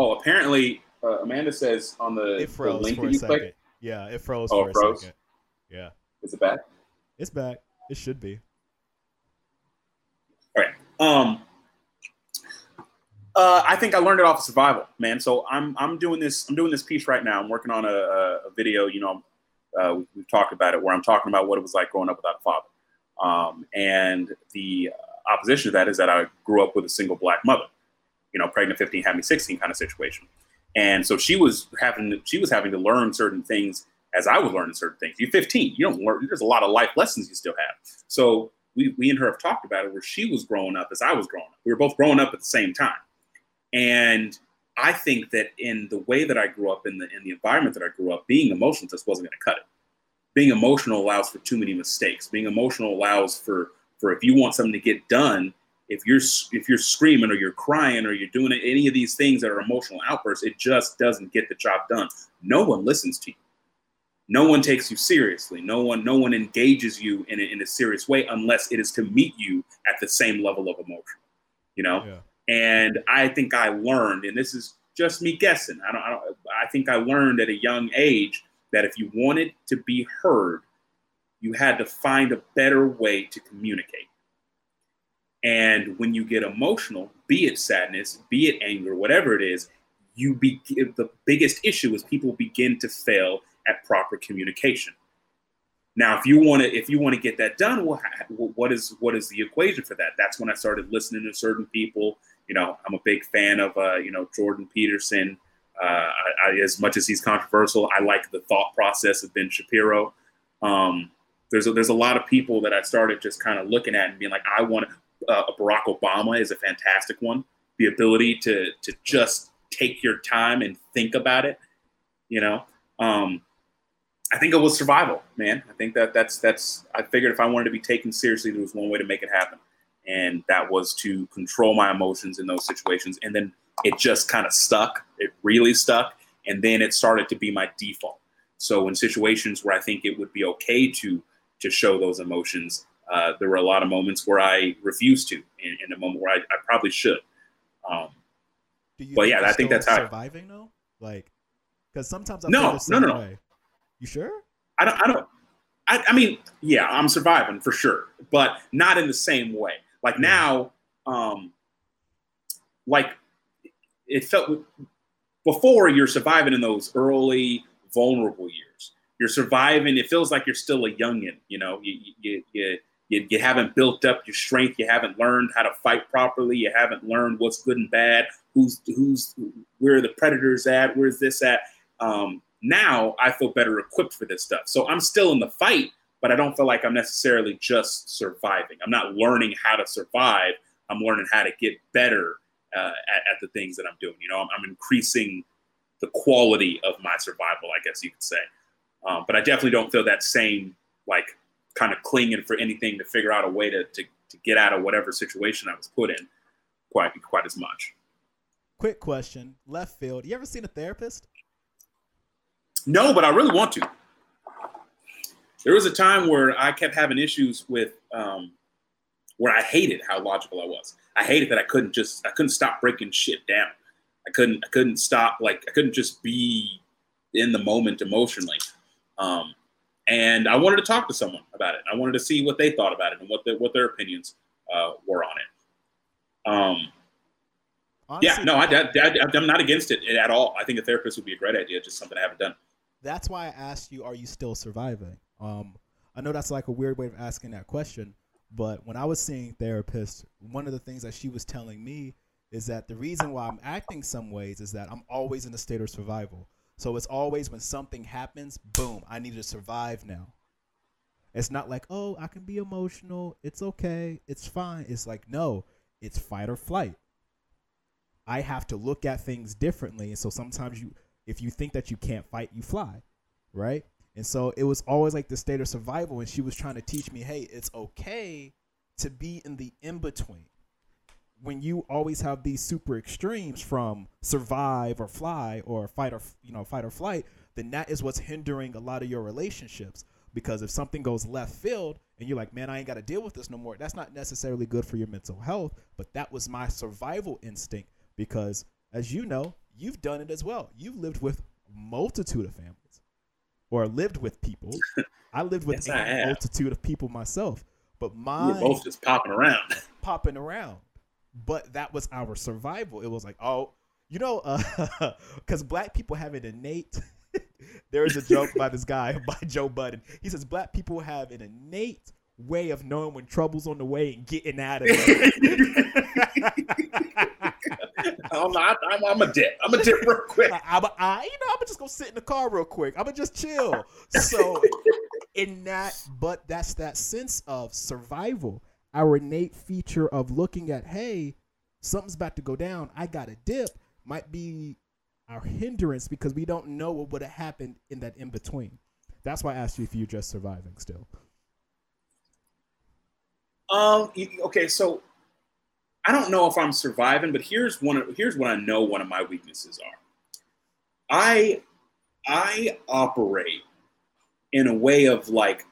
Oh, apparently, uh, Amanda says on the, the link that you clicked.
Yeah, it froze oh, for a froze? second. Yeah.
Is it back?
It's back. It should be.
All right. Um. Uh, I think I learned it off of survival, man. So I'm I'm doing this I'm doing this piece right now. I'm working on a, a video. You know, uh, we've talked about it where I'm talking about what it was like growing up without a father. Um, and the opposition to that is that I grew up with a single black mother. You know, pregnant 15, having 16 kind of situation. And so she was having she was having to learn certain things as I was learning certain things. You're 15. You don't learn. There's a lot of life lessons you still have. So we, we and her have talked about it where she was growing up as I was growing up. We were both growing up at the same time. And I think that in the way that I grew up, in the in the environment that I grew up, being emotional just wasn't going to cut it. Being emotional allows for too many mistakes. Being emotional allows for for if you want something to get done, if you're if you're screaming or you're crying or you're doing any of these things that are emotional outbursts, it just doesn't get the job done. No one listens to you no one takes you seriously. No one, no one engages you in a, in a serious way unless it is to meet you at the same level of emotion. You know, yeah. and I think I learned, and this is just me guessing. I don't, I don't. I think I learned at a young age that if you wanted to be heard, you had to find a better way to communicate. And when you get emotional, be it sadness, be it anger, whatever it is, you be the biggest issue is people begin to fail at proper communication. Now, if you want to, if you want to get that done, what is what is the equation for that? That's when I started listening to certain people. You know, I'm a big fan of uh, you know Jordan Peterson. Uh, I, I, as much as he's controversial, I like the thought process of Ben Shapiro. Um, there's a, there's a lot of people that I started just kind of looking at and being like, I want uh, Barack Obama is a fantastic one. The ability to to just take your time and think about it, you know. Um, I think it was survival, man. I think that that's that's. I figured if I wanted to be taken seriously, there was one way to make it happen, and that was to control my emotions in those situations. And then it just kind of stuck. It really stuck, and then it started to be my default. So in situations where I think it would be okay to to show those emotions, uh, there were a lot of moments where I refused to, in, in a moment where I, I probably should. Um, but yeah, I think that's how
surviving though. Like, because sometimes I
no, no, no, no.
Way. You sure?
I don't. I don't. I, I, mean, yeah, I'm surviving for sure, but not in the same way. Like now, um, like it felt before you're surviving in those early vulnerable years. You're surviving. It feels like you're still a youngin. You know, you you you you, you haven't built up your strength. You haven't learned how to fight properly. You haven't learned what's good and bad. Who's who's where are the predators at? Where's this at? Um, now I feel better equipped for this stuff. So I'm still in the fight, but I don't feel like I'm necessarily just surviving. I'm not learning how to survive. I'm learning how to get better uh, at, at, the things that I'm doing. You know, I'm, I'm, increasing the quality of my survival, I guess you could say. Um, but I definitely don't feel that same like kind of clinging for anything to figure out a way to, to, to get out of whatever situation I was put in quite quite as much.
Quick question, left field. You ever seen a therapist?
No, but I really want to. There was a time where I kept having issues with um, where I hated how logical I was. I hated that I couldn't just I couldn't stop breaking shit down. I couldn't I couldn't stop like I couldn't just be in the moment emotionally. Um, and I wanted to talk to someone about it. I wanted to see what they thought about it and what the, what their opinions uh, were on it. Um, Honestly, yeah, no, I, I, am not against it at all. I think a therapist would be a great idea, just something I haven't done.
That's why I asked you, are you still surviving? Um, I know that's like a weird way of asking that question, but when I was seeing therapists, one of the things that she was telling me is that the reason why I'm acting some ways is that I'm always in a state of survival. So it's always when something happens, boom, I need to survive now. It's not like, oh, I can be emotional. It's okay. It's fine. It's like, no, it's fight or flight. I have to look at things differently. And so sometimes you, if you think that you can't fight, you fly, right? And so it was always like the state of survival. And she was trying to teach me, hey, it's okay to be in the in between when you always have these super extremes from survive or fly or fight or you know fight or flight then that is what's hindering a lot of your relationships. Because if something goes left field and you're like man i ain't got to deal with this no more that's not necessarily good for your mental health but that was my survival instinct because as you know you've done it as well. You've lived with multitude of families or lived with people. *laughs* I lived with yes, a multitude of people myself but mine
We're both just popping around. *laughs*
popping around but that was our survival. It was like, oh, you know, because uh, *laughs* black people have an innate. *laughs* there is a joke by this guy *laughs* by Joe Budden. He says black people have an innate way of knowing when trouble's on the way and getting out of it.
I'm, I'm, I'm, a dip. I'm a dip real quick. I,
am I, you know, I'm just gonna sit in the car real quick. I'm gonna just chill. So, in that, but that's that sense of survival our innate feature of looking at, hey, something's about to go down, I got a dip, might be our hindrance because we don't know what would have happened in that in between. That's why I asked you if you're just surviving still.
Um. Okay. So I don't know if I'm surviving, but here's one. Here's what I know. One of my weaknesses are. I I operate in a way of like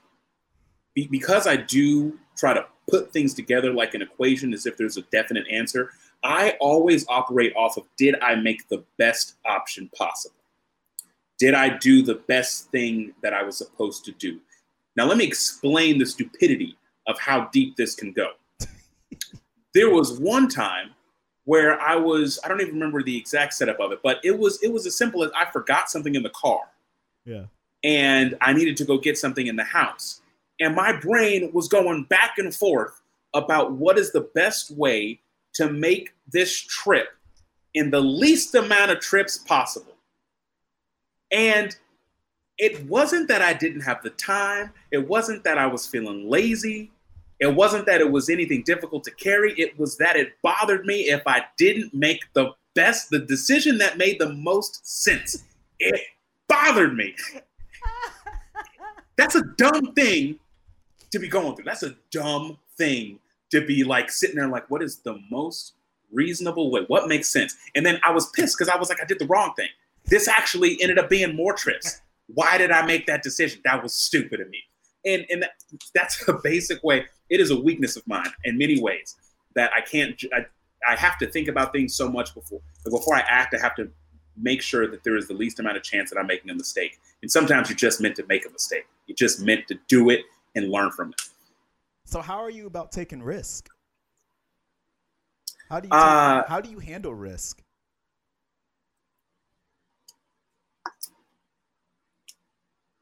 because I do try to put things together like an equation as if there's a definite answer. I always operate off of did I make the best option possible? Did I do the best thing that I was supposed to do? Now, let me explain the stupidity of how deep this can go. *laughs* there was one time where I was, I don't even remember the exact setup of it, but it was it was as simple as I forgot something in the car.
Yeah.
And I needed to go get something in the house. And my brain was going back and forth about what is the best way to make this trip in the least amount of trips possible. And it wasn't that I didn't have the time, it wasn't that I was feeling lazy. It wasn't that it was anything difficult to carry. It was that it bothered me if I didn't make the best, the decision that made the most sense. It bothered me. *laughs* That's a dumb thing to be going through. That's a dumb thing to be like sitting there like, what is the most reasonable way? What makes sense? And then I was pissed because I was like, I did the wrong thing. This actually ended up being more trips. Why did I make that decision? That was stupid of me. And and that, that's *laughs* a basic way. It is a weakness of mine in many ways that I can't. I, I have to think about things so much before before I act. I have to make sure that there is the least amount of chance that I'm making a mistake. And sometimes you're just meant to make a mistake. You're just meant to do it and learn from it.
So how are you about taking risk? How do you take, uh, how do you handle risk?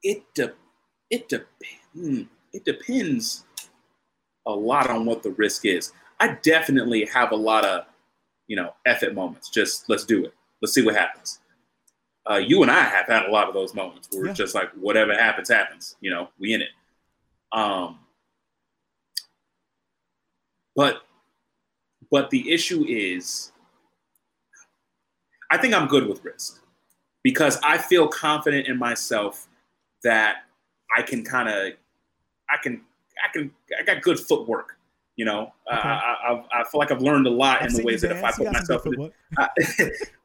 It de- it de- hmm, it depends a lot on what the risk is. I definitely have a lot of, you know, effort moments. Just let's do it. Let's see what happens. Uh, you and I have had a lot of those moments where yeah. it's just like whatever happens, happens. You know, we in it. Um, but but the issue is, I think I'm good with risk because I feel confident in myself that I can kind of, I can, I can, I got good footwork. You know, okay. uh, I, I, feel like I've learned a lot I've in the ways that if I put myself in, *laughs* I,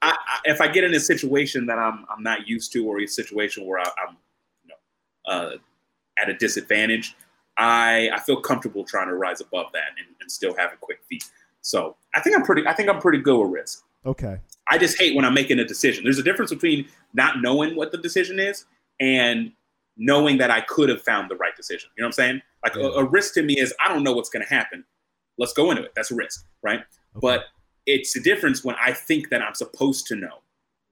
I, if I get in a situation that I'm I'm not used to, or a situation where I, am you know, uh, at a disadvantage, I I feel comfortable trying to rise above that and, and still have a quick feet. So I think I'm pretty I think I'm pretty good with risk.
Okay.
I just hate when I'm making a decision. There's a difference between not knowing what the decision is and knowing that I could have found the right decision. You know what I'm saying? Like yeah. a, a, risk to me is I don't know what's going to happen. Let's go into it. That's a risk, right? Okay. But it's a difference when I think that I'm supposed to know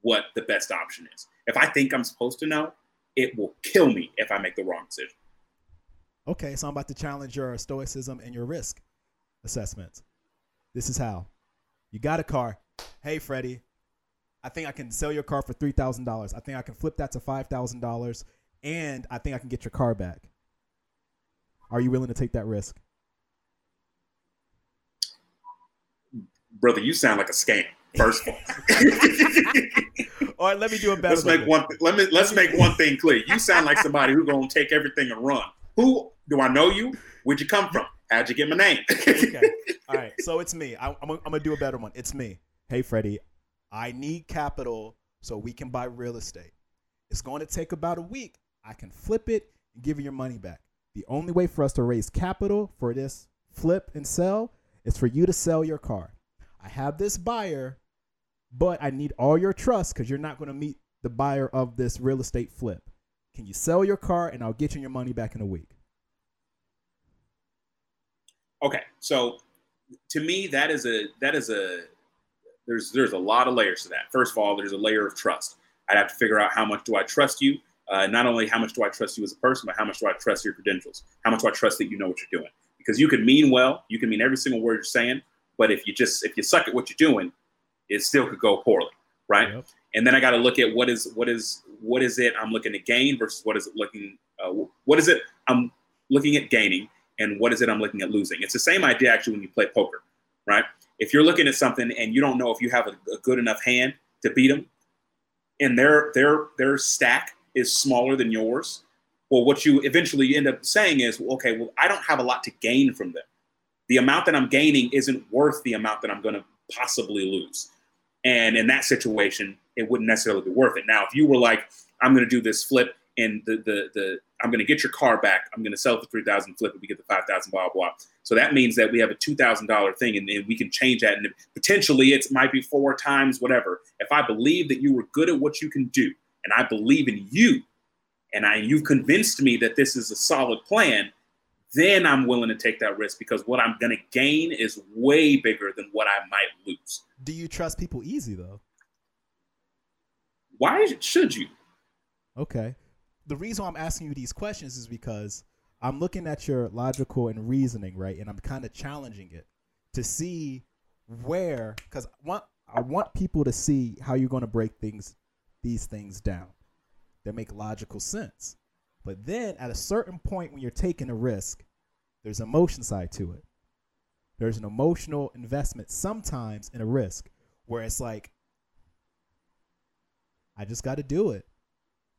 what the best option is. If I think I'm supposed to know, it will kill me if I make the wrong decision.
Okay, so I'm about to challenge your stoicism and your risk assessments. This is how. You got a car. Hey, Freddie, I think I can sell your car for $3,000. I think I can flip that to $5,000 and I think I can get your car back. Are you willing to take that risk?
Brother, you sound like a scam. First of
all. *laughs* all right, let me do a better.
Let's make one. Let me let's make one thing clear. You sound like somebody who's gonna take everything and run. Who do I know you? Where'd you come from? How'd you get my name? okay. *laughs*
All right. So it's me. I, am gonna do a better one. It's me. Hey, Freddie. I need capital so we can buy real estate. It's going to take about a week. I can flip it and give you your money back. The only way for us to raise capital for this flip and sell is for you to sell your car. I have this buyer, but I need all your trust because you're not going to meet the buyer of this real estate flip. Can you sell your car and I'll get you your money back in a week?
Okay, so to me, that is a that is a there's there's a lot of layers to that. First of all, there's a layer of trust. I'd have to figure out how much do I trust you. Uh, not only how much do I trust you as a person, but how much do I trust your credentials? How much do I trust that you know what you're doing? Because you can mean well, you can mean every single word you're saying, but if you just if you suck at what you're doing, it still could go poorly, right? Yep. And then I got to look at what is what is what is it I'm looking to gain versus what is it looking uh, what is it I'm looking at gaining and what is it I'm looking at losing. It's the same idea actually when you play poker, right? If you're looking at something and you don't know if you have a, a good enough hand to beat them, and their their their stack is smaller than yours, well, what you eventually end up saying is, well, okay, well, I don't have a lot to gain from them. The amount that I'm gaining isn't worth the amount that I'm going to possibly lose. And in that situation, it wouldn't necessarily be worth it. Now, if you were like, I'm going to do this flip and the the the I'm going to get your car back. I'm going to sell it for three thousand, flip it, we get the five thousand, blah blah. So that means that we have a two thousand dollar thing, and, and, we can change that, and potentially it might be four times whatever. If I believe that you were good at what you can do, and I believe in you, and I you've convinced me that this is a solid plan, then I'm willing to take that risk because what I'm going to gain is way bigger than what I might lose.
Do you trust people easy though?
Why should you?
Okay the reason I'm asking you these questions is because I'm looking at your logical and reasoning, right? And I'm kind of challenging it to see where, because I want, I want people to see how you're going to break things, these things down that make logical sense. But then at a certain point when you're taking a risk, there's an emotion side to it. There's an emotional investment sometimes in a risk where it's like, I just got to do it.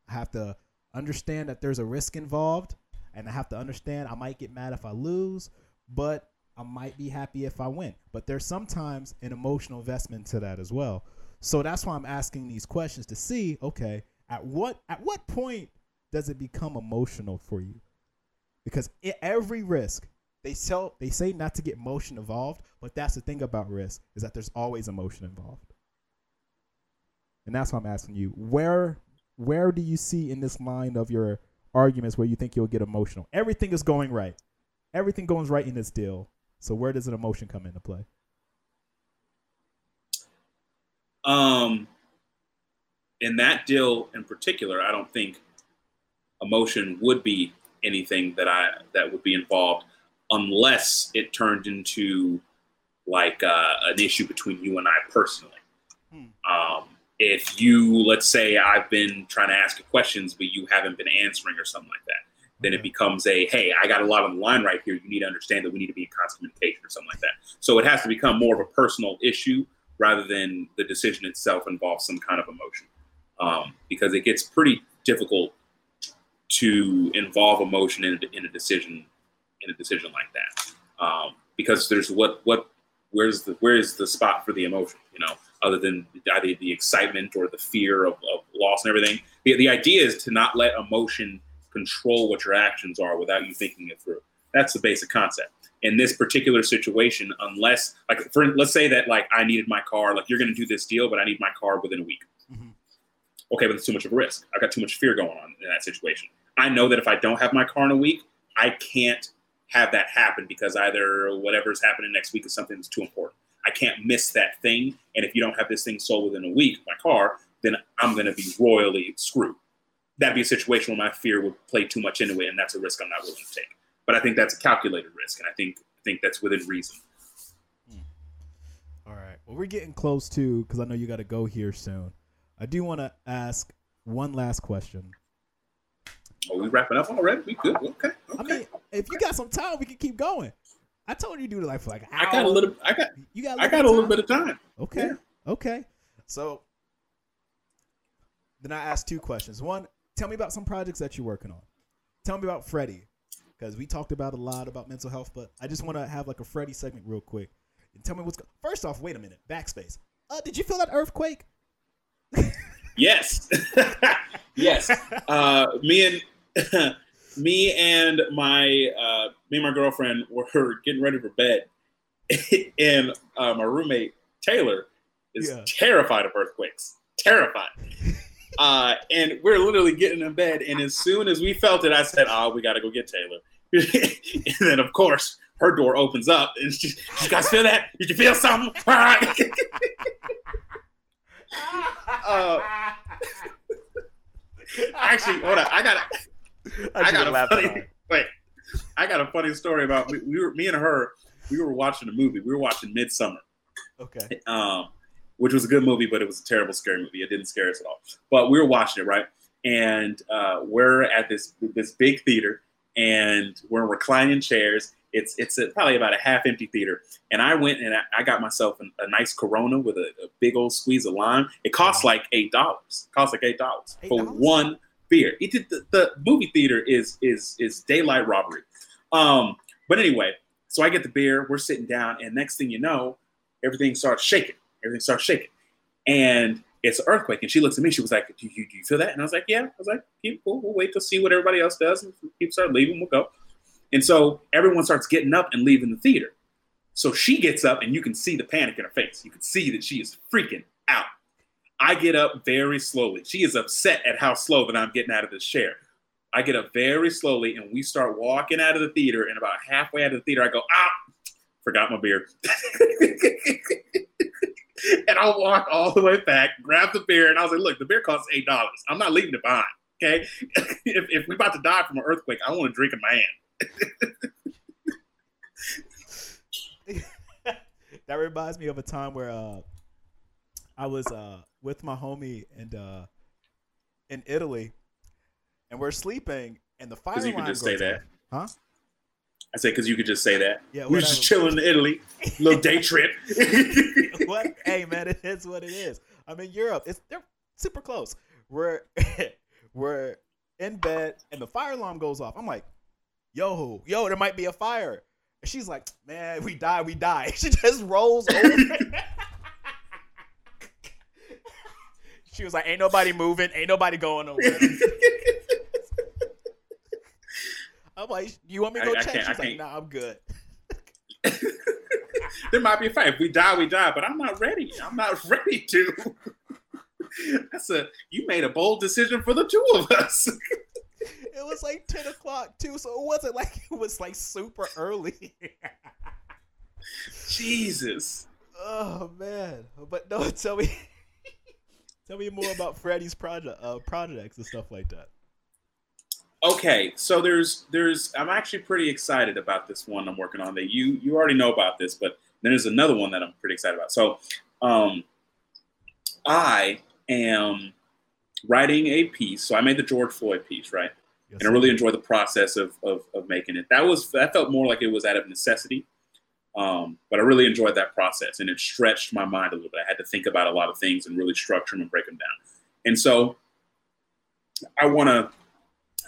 I have to understand that there's a risk involved, and I have to understand I might get mad if I lose, but I might be happy if I win. But there's sometimes an emotional investment to that as well. So that's why I'm asking these questions to see, okay, at what at what point does it become emotional for you? Because i every risk, they sell they say not to get emotion involved, but that's the thing about risk is that there's always emotion involved. And that's why I'm asking you, where where do you see in this line of your arguments where you think you'll get emotional? Everything is going right. Everything goes right in this deal. So where does an emotion come into play?
Um, in that deal in particular, I don't think emotion would be anything that I that would be involved unless it turned into like uh, an issue between you and I personally. Hmm. Um, if you, let's say, I've been trying to ask you questions, but you haven't been answering or something like that, then it becomes a hey, I got a lot on the line right here. You need to understand that we need to be in constant communication or something like that. So it has to become more of a personal issue rather than the decision itself involves some kind of emotion, um, because it gets pretty difficult to involve emotion in a, in a decision in a decision like that, um, because there's what what where's the where's the spot for the emotion, you know, other than either the excitement or the fear of, of loss and everything. The, the idea is to not let emotion control what your actions are without you thinking it through. That's the basic concept. In this particular situation, unless like for let's say that like I needed my car, like you're going to do this deal, but I need my car within a week. Mm-hmm. Okay, but it's too much of a risk. I've got too much fear going on in that situation. I know that if I don't have my car in a week, I can't have that happen because either whatever's happening next week is something that's too important. I can't miss that thing. And if you don't have this thing sold within a week, my car, then I'm going to be royally screwed that'd be a situation where my fear would play too much into it, and that's a risk I'm not willing to take. But I think that's a calculated risk, and I think I think that's within reason.
Hmm. All right. Well, we're getting close to because I know you got to go here soon. I do want to ask one last question.
Are we wrapping up already? We good? Okay. okay. I
mean, if you got some time, we can keep going. I told you to do it like for like.
I got a little. I got. You got. I got a little bit of time.
Okay. Yeah. Okay. So then I asked two questions. One, tell me about some projects that you're working on. Tell me about Freddie, because we talked about a lot about mental health, but I just want to have like a Freddie segment real quick. And tell me what's go- first off. Wait a minute, backspace. Uh, did you feel that earthquake?
yes, *laughs* yes. *laughs* Uh, me and *laughs* me and my uh, me and my girlfriend were *laughs* getting ready for bed, *laughs* and uh, my roommate Taylor is yeah. terrified of earthquakes. Terrified. *laughs* Uh, and we're literally getting in bed. And as soon as we felt it, I said, Oh, we got to go get Taylor. and then, of course, her door opens up. And she, you guys feel that? Did you feel something? uh, actually, hold on. I got a, *laughs* I, I got a funny, *laughs* wait. I got a funny story about we, we were me and her. We were watching a movie. We were watching Midsommar.
Okay.
Um, which was a good movie, but it was a terrible scary movie. It didn't scare us at all. But we were watching it, right? And uh, we're at this this big theater, and we're in reclining chairs. It's it's a, probably about a half empty theater, and I went and I, I got myself an, a nice Corona with a, a, big old squeeze of lime. It costs like eight dollars. Costs like eight dollars for one beer. It the, the movie theater is is is daylight robbery. Um, but anyway, so I get the beer. We're sitting down, and next thing you know, everything starts shaking everything starts shaking. And it's an earthquake. And she looks at me, she was like, do you, do you feel that? And I was like, yeah. I was like, we'll, we'll wait to see what everybody else does. And people start leaving, we'll go. And so everyone starts getting up and leaving the theater. So she gets up and you can see the panic in her face. You can see that she is freaking out. I get up very slowly. She is upset at how slow that I'm getting out of this chair. I get up very slowly and we start walking out of the theater. And about halfway out of the theater, I go, ah, forgot my beer. *laughs* and I'll walk all the way back, grab the beer, and I was like, look, the beer costs eight dollars. I'm not leaving it behind. Okay. *laughs* if, if we're about to die from an earthquake, I want to drink in
my hand. that reminds me of a time where uh, I was uh, with my homie and uh, in Italy, and we're sleeping, and the fire
you
line
just say that,
huh?
I said because you could just say that. Yeah, we are just chilling in Italy, little day *laughs* trip. *laughs*
what? Hey man, it is what it is. I'm in Europe. It's they're super close. We're *laughs* we're in bed, and the fire alarm goes off. I'm like, yo, yo, there might be a fire. And she's like, man, we die, we die. She just rolls over. She was like, ain't nobody moving, ain't nobody going nowhere. *laughs* I'm like, you want me to go
I- I
check?
can't- I
She's like,
can't.
nah, I'm good. *laughs*
there might be a fight. If we die, we die. But I'm not ready. I'm not *laughs* ready to. That's a. You made a bold decision for the two of us.
It was like 10 o'clock too, so it wasn't like it was like super early.
Jesus.
oh man. But no, tell me tell me more about Freddie's project uh projects and stuff like that.
Okay, so there's there's I'm actually pretty excited about this one I'm working on. That you you already know about this, but then there's another one that I'm pretty excited about. So, um, I am writing a piece. So I made the George Floyd piece, right?
Yes,
and I really enjoyed the process of, of, of making it. That was that felt more like it was out of necessity, um, but I really enjoyed that process, and it stretched my mind a little bit. I had to think about a lot of things and really structure them and break them down. And so, I want to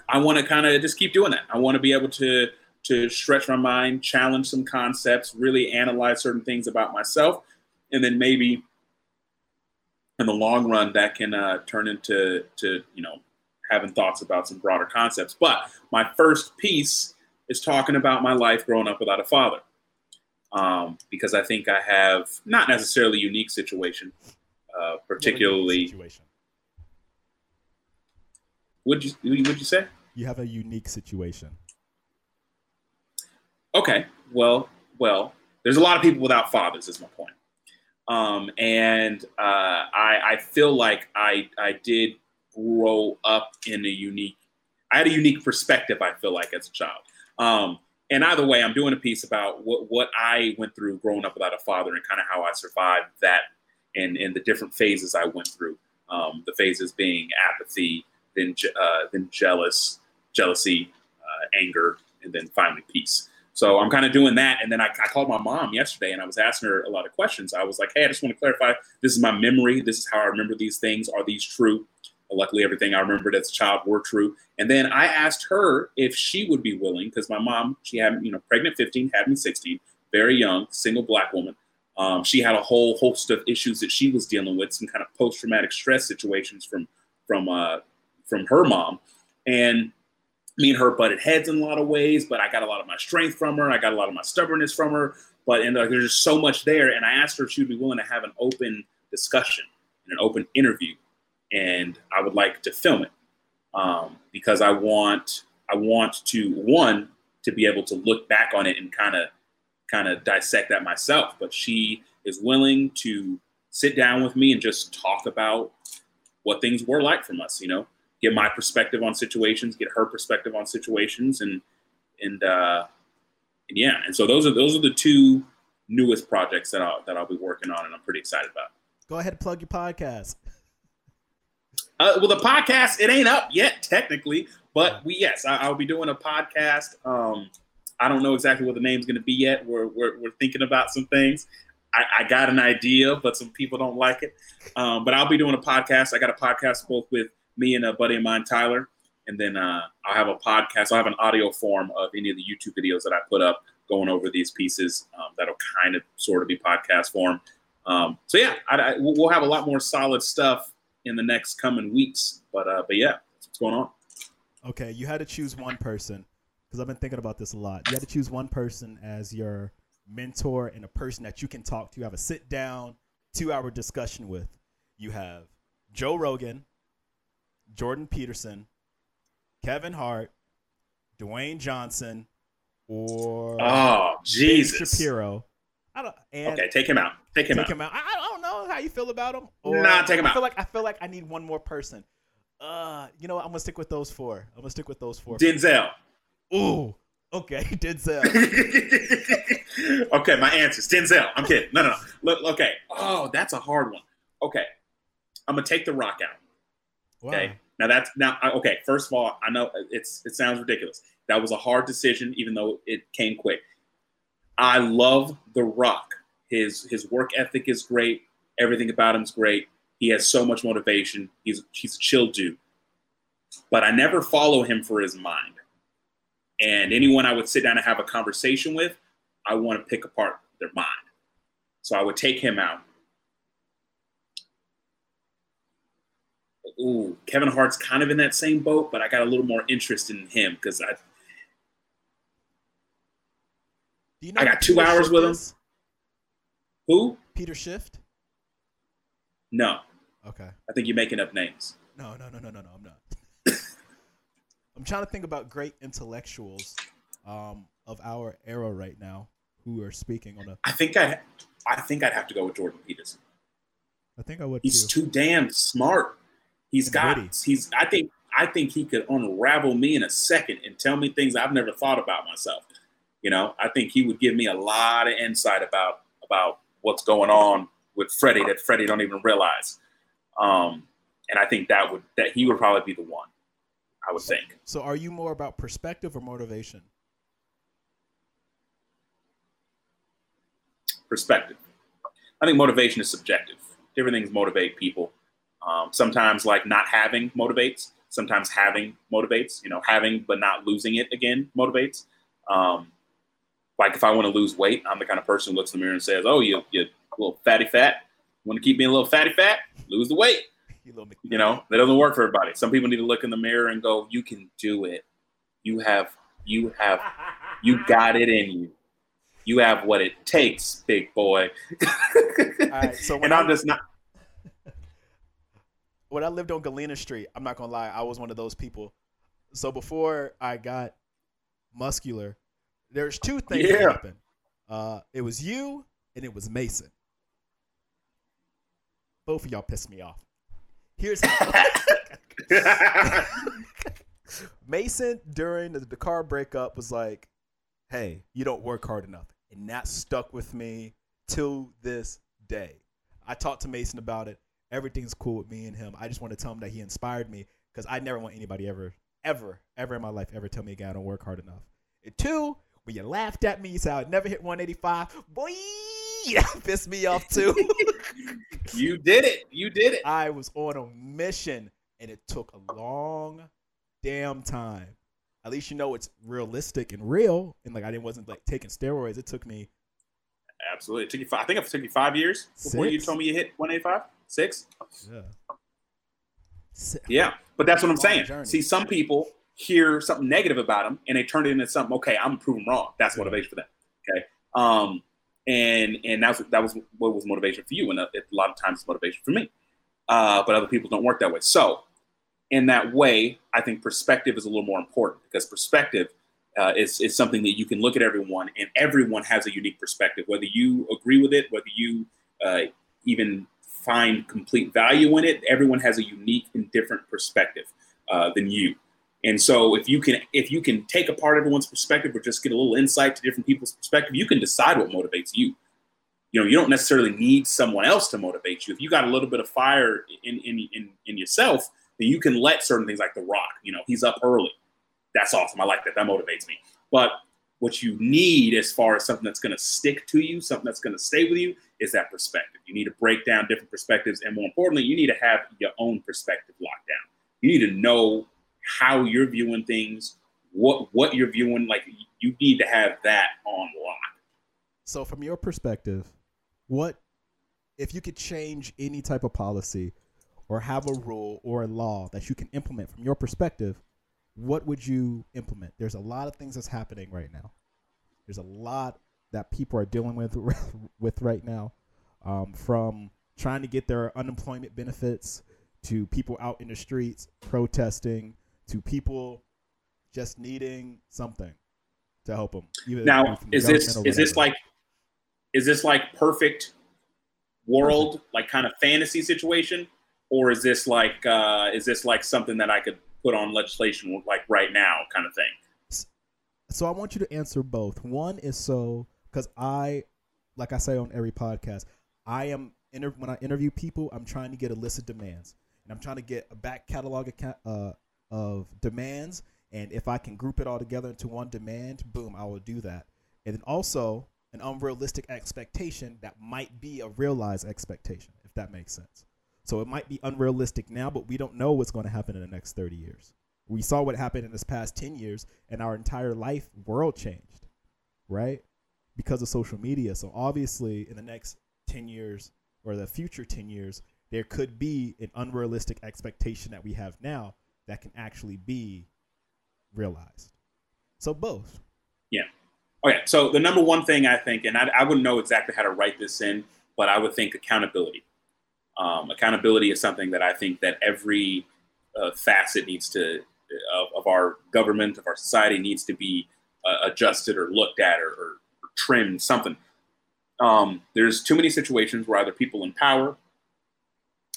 I want to kind of just keep doing that. I want to be able to to stretch my mind, challenge some concepts, really analyze certain things about myself, and then maybe in the long run that can uh, turn into to you know having thoughts about some broader concepts. But my first piece is talking about my life growing up without a father, um, because I think I have not necessarily a unique situation, uh, particularly.
situation.
Would you would you say?
You have a unique situation.
Okay, well, well, there's a lot of people without fathers. Is my point. Um, and uh, I, I feel like I, I did grow up in a unique. I had a unique perspective. I feel like as a child. Um, and either way, I'm doing a piece about what, what I went through growing up without a father and kind of how I survived that, and and the different phases I went through. Um, the phases being apathy, then uh, then jealous, jealousy, uh, anger, and then finally peace. So I'm kind of doing that. And then I, I called my mom yesterday and I was asking her a lot of questions. I was like, hey, I just want to clarify this is my memory. This is how I remember these things. Are these true? Luckily, everything I remembered as a child were true. And then I asked her if she would be willing, because my mom, she had, you know, pregnant 15, had me 16, very young, single black woman. Um, she had a whole host of issues that she was dealing with, some kind of post-traumatic stress situations from from uh, from her mom. And me and her butted heads in a lot of ways, but I got a lot of my strength from her. I got a lot of my stubbornness from her. But and uh, there's just so much there. And I asked her if she would be willing to have an open discussion and an open interview, and I would like to film it um, because I want I want to one to be able to look back on it and kind of kind of dissect that myself. But she is willing to sit down with me and just talk about what things were like from us. You know, get my perspective on situations, get her perspective on situations, and and uh, and yeah, and so those are those are the two newest projects that I'll that I'll be working on, and I'm pretty excited about.
Go ahead and plug your podcast. *laughs*
Uh, well, the podcast it ain't up yet technically, but we yes, I, I'll be doing a podcast. Um, I don't know exactly what the name's going to be yet. We're, we're we're thinking about some things. I, I got an idea, but some people don't like it. Um, but I'll be doing a podcast. I got a podcast both with me and a buddy of mine, Tyler, and then uh, I'll have a podcast. I'll have an audio form of any of the YouTube videos that I put up going over these pieces. Um, that'll kind of sort of be podcast form. Um, so yeah, I, I, we'll we'll have a lot more solid stuff in the next coming weeks. But uh, but yeah, what's going on.
Okay, you had to choose one person because I've been thinking about this a lot. You had to choose one person as your mentor and a person that you can talk to, you have a sit down, two hour discussion with. You have Joe Rogan, Jordan Peterson, Kevin Hart, Dwayne Johnson, or
Oh Jesus!
Shapiro. I don't. And
Okay, take him out. Take him
take
out.
him out. I, I don't know how you feel about him.
Nah, take him
I
out.
feel like I feel like I need one more person. Uh, you know what? I'm gonna stick with those four. I'm gonna stick with those four.
Denzel.
Ooh, okay, *laughs* Denzel. *laughs*
okay, my answer's Denzel. I'm kidding. No, no, no. Look, okay. Oh, that's a hard one. Okay, I'm gonna take the Rock out. Okay. Now that's now okay. First of all, I know it's it sounds ridiculous. That was a hard decision, even though it came quick. I love The Rock. His his work ethic is great. Everything about him's great. He has so much motivation. He's he's a chill dude. but I never follow him for his mind. And anyone I would sit down and have a conversation with, I want to pick apart their mind. So I would take him out. Ooh, Kevin Hart's kind of in that same boat, but I got a little more interest in him because I.
Do you know
I got two
Peter
hours
Schiff
with him.
is?
Who?
Peter Shift?
No,
Okay.
I think you're making up names.
No, no, no, no, no, no. I'm not. *coughs* I'm trying to think about great intellectuals um, of our era right now who are speaking on a.
I think I, I think I'd have to go with Jordan Peterson.
I think I would
He's
too.
too damn smart. He's
And
got.
witty.
He's. I think. I think he could unravel me in a second and tell me things I've never thought about myself. You know, I think he would give me a lot of insight about about what's going on with Freddie that Freddie don't even realize. Um, and I think that would that he would probably be the one. I would think.
So, are you more about perspective or motivation?
perspective. I think motivation is subjective. Different things motivate people. Um, sometimes, like not having motivates. Sometimes having motivates. You know, having but not losing it again motivates. Um, like if I want to lose weight, I'm the kind of person who looks in the mirror and says, "Oh, you you little fatty fat. Want to keep being a little fatty fat? Lose the weight."
You little
You know, that doesn't work for everybody. Some people need to look in the mirror and go, "You can do it. You have you have you *laughs* got it in you. You have what it takes, big boy."
All right, so when
and I'm
I-
just not. *laughs*
when I lived on Galena Street, I'm not gonna lie, I was one of those people. So before I got muscular, there's two things that happened. Uh, it was you and it was Mason. Both of y'all pissed me off. Here's *laughs* *laughs* Mason during the, the car breakup was like, "Hey, you don't work hard enough," and that stuck with me till this day. I talked to Mason about it. Everything's cool with me and him. I just want to tell him that he inspired me because I never want anybody ever, ever, ever in my life ever tell me again I don't work hard enough. And two, when you laughed at me, you said I'd never hit 185. Boy, *laughs* that pissed me off too. *laughs*
you did it. You did it.
I was on a mission and it took a long damn time. At least you know it's realistic and real. And like I didn't wasn't like taking steroids. It took me
Absolutely. It took you. Five, I think it took you five years before you told me you hit 185. Six.
yeah.
Yeah, but that's what I'm saying.
journey.
See, some people hear something negative about them and they turn it into something. Okay, I'm proven wrong. That's motivation for them. Okay. Um, and and that's that was what was motivation for you, and a, a lot of times it's motivation for me. Uh, but other people don't work that way. So, in that way, I think perspective is a little more important because perspective uh, is is something that you can look at everyone, and everyone has a unique perspective. Whether you agree with it, whether you uh, even find complete value in it, everyone has a unique and different perspective uh, than you. And so, if you can if you can take apart everyone's perspective or just get a little insight to different people's perspective, you can decide what motivates you. You know, you don't necessarily need someone else to motivate you. If you got a little bit of fire in in in, in yourself, then you can let certain things like The Rock. You know, he's up early. That's awesome. I like that. That motivates me. But what you need as far as something that's going to stick to you, something that's going to stay with you, is that perspective. You need to break down different perspectives, and more importantly, you need to have your own perspective locked down. You need to know how you're viewing things, what what you're viewing. Like you need to have that on lock.
So, from your perspective, what if you could change any type of policy or have a rule or a law that you can implement from your perspective? What would you implement? There's a lot of things that's happening right now. There's a lot that people are dealing with *laughs* with right now, um, from trying to get their unemployment benefits to people out in the streets protesting to people just needing something to help them.
Now, is this is this like is this like perfect world, like kind of fantasy situation, or is this like uh, is this like something that I could put on legislation like right now, kind of thing?
So I want you to answer both. One is so because I, like I say on every podcast, I am when I interview people, I'm trying to get illicit demands, and I'm trying to get a back catalog account, uh, of demands. And if I can group it all together into one demand, boom, I will do that. And then also an unrealistic expectation that might be a realized expectation, if that makes sense. So it might be unrealistic now, but we don't know what's going to happen in the next 30 years. We saw what happened in this past 10 years, and our entire life world changed, right? Because of social media. So obviously, in the next 10 years or the future 10 years, there could be an unrealistic expectation that we have now that can actually be realized. So both.
Yeah. Okay. So the number one thing I think, and I, I wouldn't know exactly how to write this in, but I would think accountability. Um, accountability is something that I think that every uh, facet needs to of, of, our government, of our society, needs to be uh, adjusted or looked at or, or, or trimmed. Something. Um, there's too many situations where either people in power,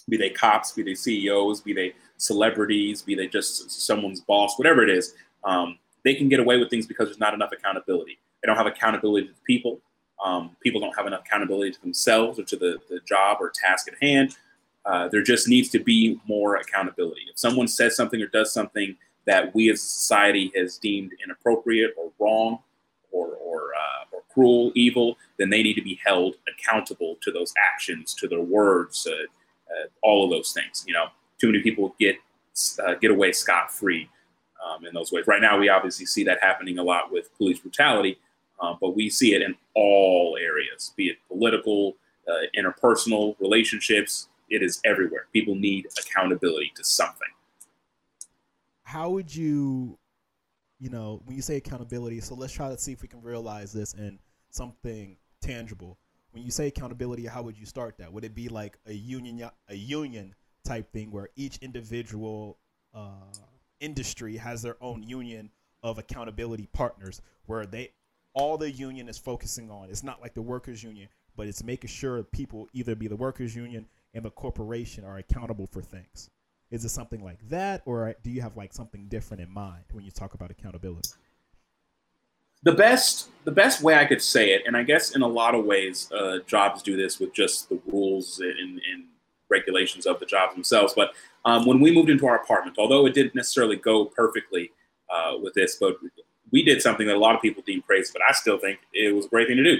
be they cops, be they CEOs, be they celebrities, be they just someone's boss, whatever it is, um, they can get away with things because there's not enough accountability. They don't have accountability to people. Um, people don't have enough accountability to themselves or to the, the job or task at hand. Uh, there just needs to be more accountability. If someone says something or does something that we as a society has deemed inappropriate or wrong or, or, uh, or cruel, evil, then they need to be held accountable to those actions, to their words, uh, uh all of those things. You know, too many people get uh, get away scot free um, in those ways. Right now, we obviously see that happening a lot with police brutality, uh, but we see it in all areas, be it political, uh, interpersonal relationships. It is everywhere. People need accountability to something.
How would you, you know, when you say accountability? So let's try to see if we can realize this in something tangible. When you say accountability, how would you start that? Would it be like a union, a union type thing where each individual uh, industry has their own union of accountability partners, where they all the union is focusing on. It's not like the workers' union, but it's making sure people either be the workers' union and the corporation are accountable for things. Is it something like that, or do you have like something different in mind when you talk about accountability?
The best, the best way I could say it, and I guess in a lot of ways, uh, jobs do this with just the rules and, and regulations of the jobs themselves. But um, when we moved into our apartment, although it didn't necessarily go perfectly uh, with this, but we did something that a lot of people deem crazy, but I still think it was a great thing to do.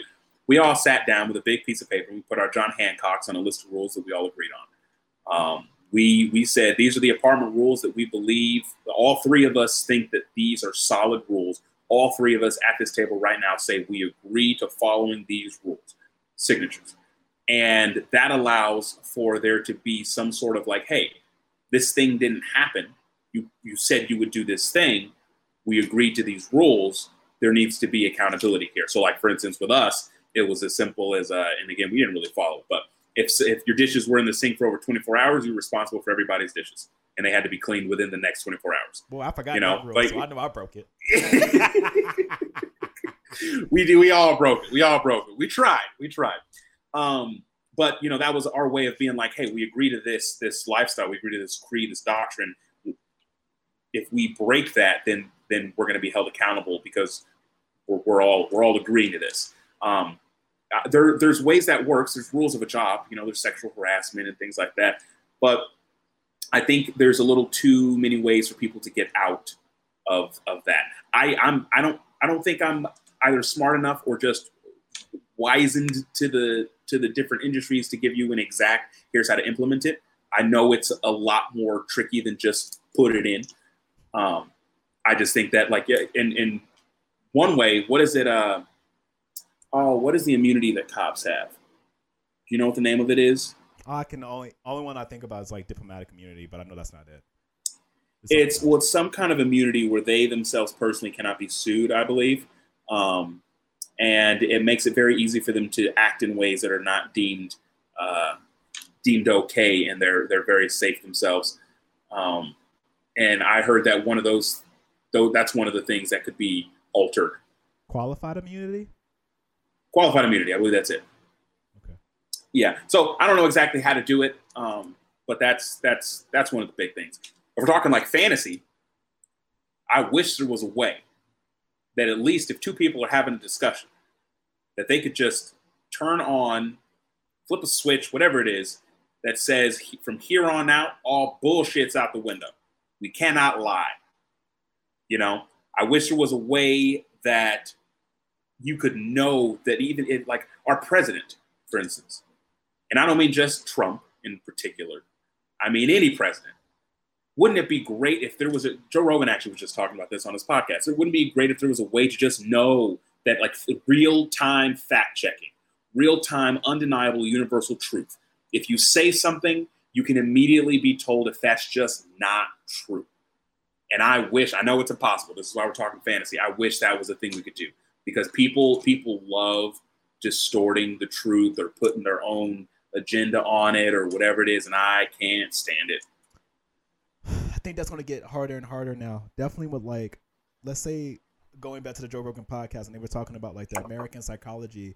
We all sat down with a big piece of paper and we put our John Hancocks on a list of rules that we all agreed on. Um, we we said these are the apartment rules that we believe. All three of us think that these are solid rules. All three of us at this table right now say we agree to following these rules. Signatures, and that allows for there to be some sort of like, hey, this thing didn't happen. You you said you would do this thing we agreed to these rules, there needs to be accountability here. So, like for instance, with us, it was as simple as, uh, and again, we didn't really follow but if if your dishes were in the sink for over 24 hours, you're responsible for everybody's dishes, and they had to be cleaned within the next 24 hours.
Well, I forgot you know, that rule, like, so I know I broke it. *laughs*
we do. We all broke it. We all broke it. We tried. We tried. Um, but you know, that was our way of being like, hey, we agree to this this lifestyle. We agree to this creed, this doctrine. If we break that, then then we're going to be held accountable because we're, we're, all we're all agreeing to this. Um, uh, there, there's ways that works. There's rules of a job. You know, there's sexual harassment and things like that. But I think there's a little too many ways for people to get out of of that. I I'm I don't I don't think I'm either smart enough or just wizened to the to the different industries to give you an exact here's how to implement it. I know it's a lot more tricky than just put it in. Um, I just think that like in in one way, what is it? Uh, oh, what is the immunity that cops have? Do you know what the name of it is?
I can only only one I think about is like diplomatic immunity, but I know that's not it.
It's, it's well, it's some kind of immunity where they themselves personally cannot be sued, I believe, um, and it makes it very easy for them to act in ways that are not deemed uh, deemed okay, and they're they're very safe themselves. Um, and I heard that one of those though that's one of the things that could be altered.
Qualified immunity?
Qualified immunity, I believe that's it. Okay. Yeah. So I don't know exactly how to do it, um, but that's that's that's one of the big things. If we're talking like fantasy, I wish there was a way that at least if two people are having a discussion, that they could just turn on, flip a switch, whatever it is, that says from here on out, all bullshit's out the window. We cannot lie. You know, I wish there was a way that you could know that even if, like our president, for instance, and I don't mean just Trump in particular, I mean any president. Wouldn't it be great if there was a Joe Rogan actually was just talking about this on his podcast. It wouldn't be great if there was a way to just know that like real time fact checking, real time undeniable universal truth. If you say something, you can immediately be told if that's just not true. And I wish I know it's impossible. This is why we're talking fantasy. I wish that was a thing we could do because people people love distorting the truth or putting their own agenda on it or whatever it is, and I can't stand it.
Think that's going to get harder and harder now. Definitely with like, let's say going back to the Joe Rogan podcast, and they were talking about like the American Psychology.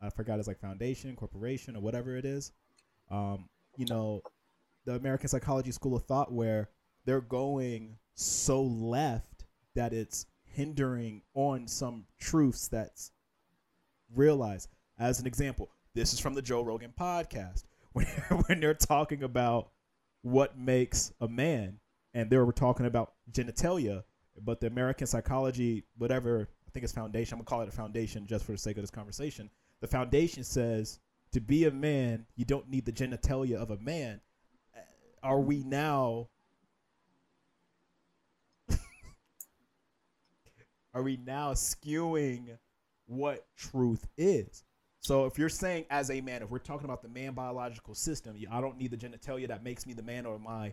I forgot it's like foundation, corporation, or whatever it is. Um, you know, the American Psychology School of Thought, where they're going so left that it's hindering on some truths that's realized. As an example, this is from the Joe Rogan podcast *laughs* when when they're talking about what makes a man, and they were talking about genitalia, but the American Psychology, whatever I think it's foundation. I'm gonna call it a foundation just for the sake of this conversation. The foundation says to be a man, you don't need the genitalia of a man. Uh, are we now? *laughs* are we now skewing what truth is? So if you're saying as a man, if we're talking about the man biological system, I don't need the genitalia that makes me the man or my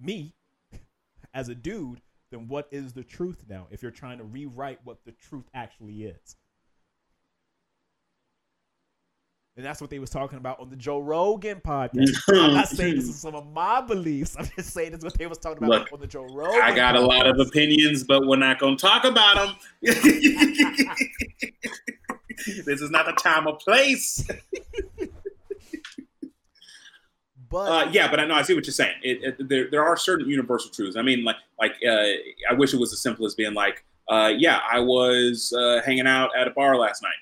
me as a dude, then what is the truth now? If you're trying to rewrite what the truth actually is. And that's what they was talking about on the Joe Rogan podcast. *laughs* I'm not saying this is some of my beliefs. I'm just saying it's what they was talking about Look, on the Joe Rogan.
I got podcast. a lot of opinions, but we're not going to talk about them. *laughs* this is not the time or place. *laughs* but uh, yeah, but I know I see what you're saying. It, it, there, there are certain universal truths. I mean, like, like uh, I wish it was as simple as being like, uh, yeah, I was uh, hanging out at a bar last night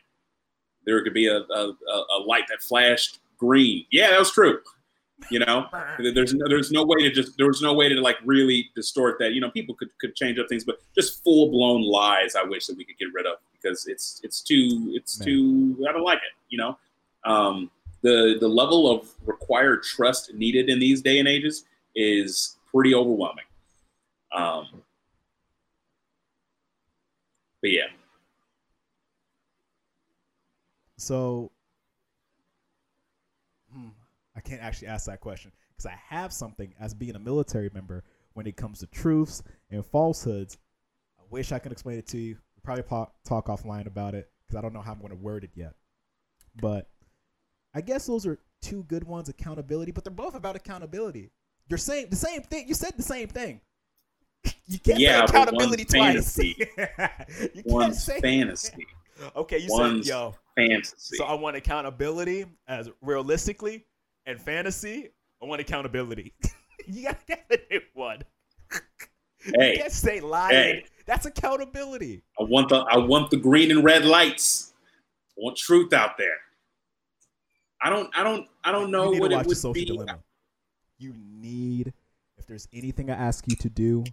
there could be a, a, a light that flashed green. Yeah, that was true. You know, *laughs* there's no, there's no way to just there was no way to like really distort that. You know, people could, could change up things, but just full blown lies. I wish that we could get rid of because it's it's too it's Man. too I don't like it. You know, um, the the level of required trust needed in these day and ages is pretty overwhelming. Um, but yeah,
So, hmm, I can't actually ask that question because I have something as being a military member when it comes to truths and falsehoods. I wish I could explain it to you. We'll probably talk, talk offline about it because I don't know how I'm going to word it yet. But I guess those are two good ones accountability, but they're both about accountability. You're saying the same thing. You said the same thing. *laughs* You can't yeah, say accountability twice. *laughs* you
can't one's say fantasy. *laughs*
Okay, you one's said yo
fantasy.
So I want accountability as realistically and fantasy. I want accountability. you gotta get the new one. Hey, you can't say lying. Hey. That's accountability.
I want the I want the green and red lights. I want truth out there. I don't I don't I don't know what it would be. Dilemma.
You need if there's anything I ask you to do,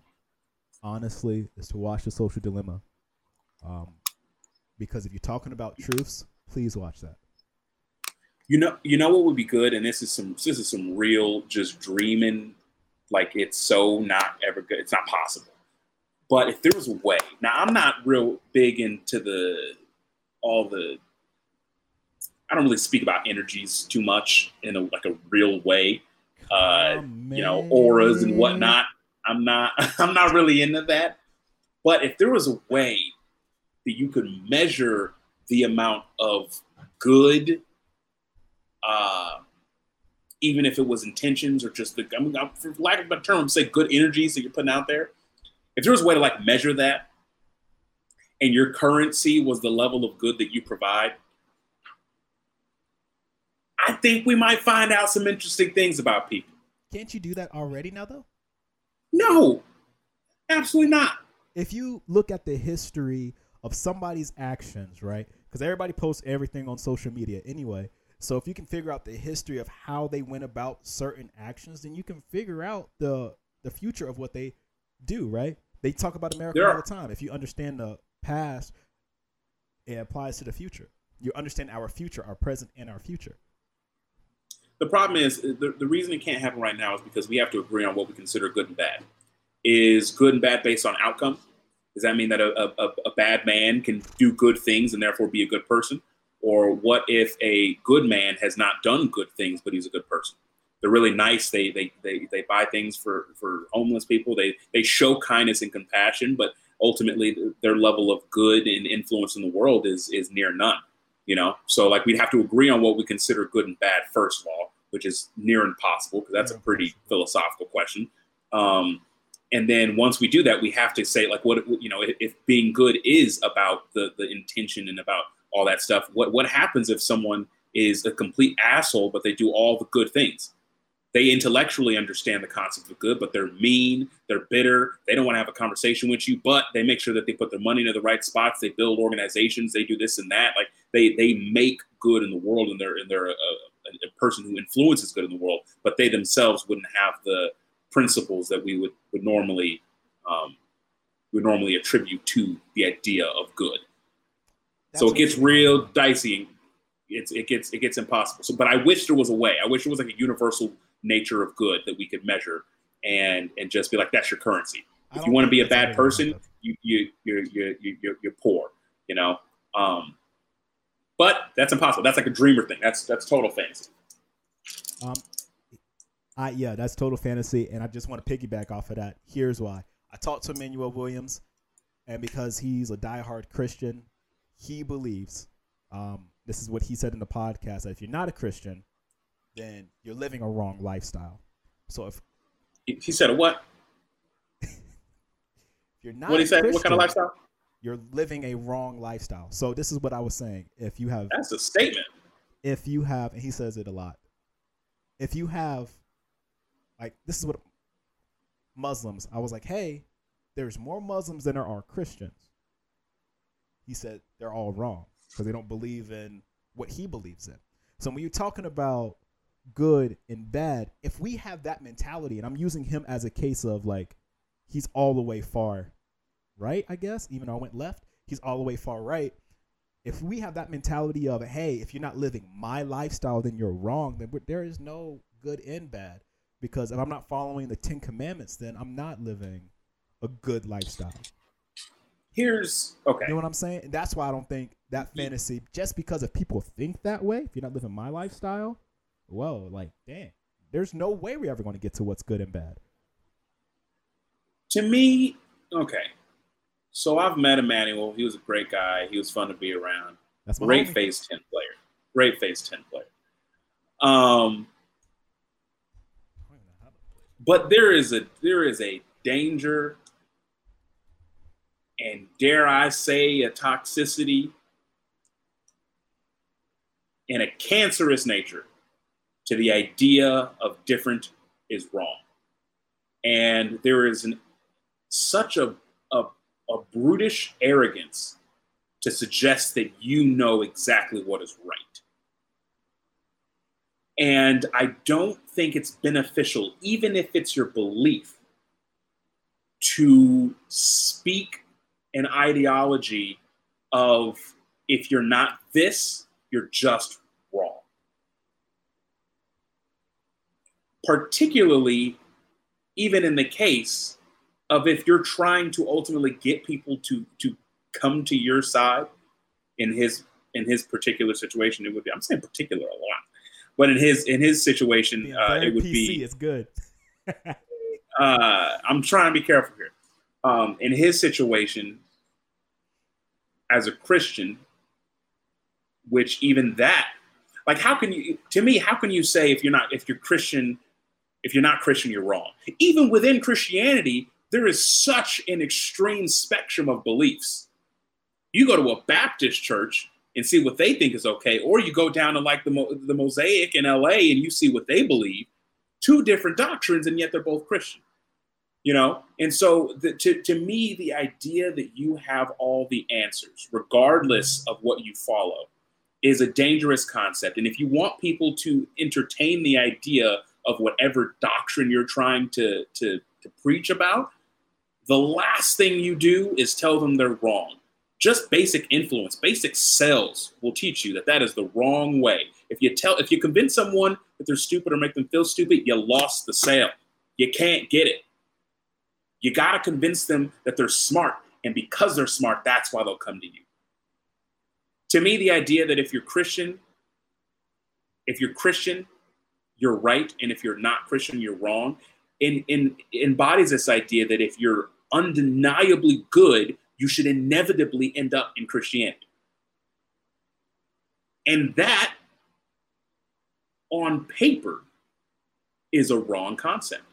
honestly, is to watch the social dilemma. Um, because if you're talking about truths, Please watch that.
You know, you know what would be good, and this is some this is some real just dreaming, like it's so not ever good. It's not possible. But if there was a way, now I'm not real big into the all the. I don't really speak about energies too much in a like a real way. Uh, you know, auras and whatnot. I'm not. *laughs* I'm not really into that. But if there was a way that you could measure the amount of good, uh, even if it was intentions or just the, I mean, for lack of a better term, say good energies that you're putting out there. If there was a way to like measure that, and your currency was the level of good that you provide, I think we might find out some interesting things about people.
Can't you do that already now, though?
No, absolutely not.
If you look at the history of somebody's actions, right? Because everybody posts everything on social media anyway. So if you can figure out the history of how they went about certain actions, then you can figure out the the future of what they do, right? They talk about America yeah. all the time. If you understand the past, it applies to the future. You understand our future, our present, and our future.
The problem is uh, the, the reason it can't happen right now is because we have to agree on what we consider good and bad. Is good and bad based on outcome? Does that mean that a, a, a bad man can do good things and therefore be a good person? Or what if a good man has not done good things, but he's a good person? They're really nice. They they they, they buy things for, for homeless people. They they show kindness and compassion, but ultimately their level of good and influence in the world is is near none. You know, so like we'd have to agree on what we consider good and bad first of all, which is near impossible because that's a pretty philosophical question. Um, and then once we do that, we have to say like what you know if, if being good is about the the intention and about all that stuff. What what happens if someone is a complete asshole, but they do all the good things? They intellectually understand the concept of good, but they're mean, they're bitter, they don't want to have a conversation with you, but they make sure that they put their money into the right spots, they build organizations, they do this and that. Like they they make good in the world and they're and they're a, a, a person who influences good in the world, but they themselves wouldn't have the principles that we would, would normally um, would normally attribute to the idea of good. That's so it gets real dicey and it's it gets it gets impossible. So, but I wish there was a way. I wish there was like a universal nature of good that we could measure and and just be like that's your currency. If you want to be a bad person, you you you're you're you're, you're poor, you know. Um, but that's impossible. That's like a dreamer thing. That's that's total fantasy.
Um, I yeah, that's total fantasy, and I just want to piggyback off of that. Here's why: I talked to Emmanuel Williams, and because he's a diehard Christian, he believes. Um, this is what he said in the podcast: that if you're not a Christian, then you're living a wrong lifestyle. So if
he said what? *laughs*
you're not
what he said? What kind of lifestyle?
You're living a wrong lifestyle. So this is what I was saying. If you have
that's a statement.
If you have, and he says it a lot. If you have, like, this is what Muslims. I was like, hey, there's more Muslims than there are Christians. He said they're all wrong because they don't believe in what he believes in. So when you're talking about good and bad, if we have that mentality, and I'm using him as a case of like he's all the way far right, I guess, even though I went left, he's all the way far right. If we have that mentality of, hey, if you're not living my lifestyle, then you're wrong, then there is no good and bad. Because if I'm not following the Ten Commandments, then I'm not living a good lifestyle.
Here's okay.
You know what I'm saying? And that's why I don't think that fantasy, just because if people think that way, if you're not living my lifestyle, whoa, like, damn, there's no way we're ever going to get to what's good and bad.
To me, okay. So I've met Emmanuel. He was a great guy. He was fun to be around. That's great face 10 player. Great face 10 player. Um, but there is a there is a danger and dare I say a toxicity and a cancerous nature to the idea of different is wrong. And there is an, such a, a, a brutish arrogance to suggest that you know exactly what is right. And I don't think it's beneficial, even if it's your belief, to speak an ideology of if you're not this, you're just particularly even in the case of if you're trying to ultimately get people to to come to your side in his in his particular situation it would be i'm saying particular a lot but in his in his situation uh, it would PC be
it's good. *laughs*
Uh, i'm trying to be careful here. Um, in his situation as a christian which even that like how can you to me how can you say if you're not if you're christian if you're not Christian, you're wrong. Even within Christianity, there is such an extreme spectrum of beliefs. You go to a Baptist church and see what they think is okay, or you go down to like the, the Mosaic in LA and you see what they believe. Two different doctrines, and yet they're both Christian. You know, and so the, to, to me, the idea that you have all the answers, regardless of what you follow, is a dangerous concept. And if you want people to entertain the idea of whatever doctrine you're trying to, to, to preach about, the last thing you do is tell them they're wrong. Just basic influence, basic sales will teach you that that is the wrong way. If you tell, if you convince someone that they're stupid or make them feel stupid, you lost the sale. You can't get it. You got to convince them that they're smart. And because they're smart, that's why they'll come to you. To me, the idea that if you're Christian, if you're Christian, you're right. And if you're not Christian, you're wrong. In, embodies this idea that if you're undeniably good, you should inevitably end up in Christianity. And that, on paper, is a wrong concept.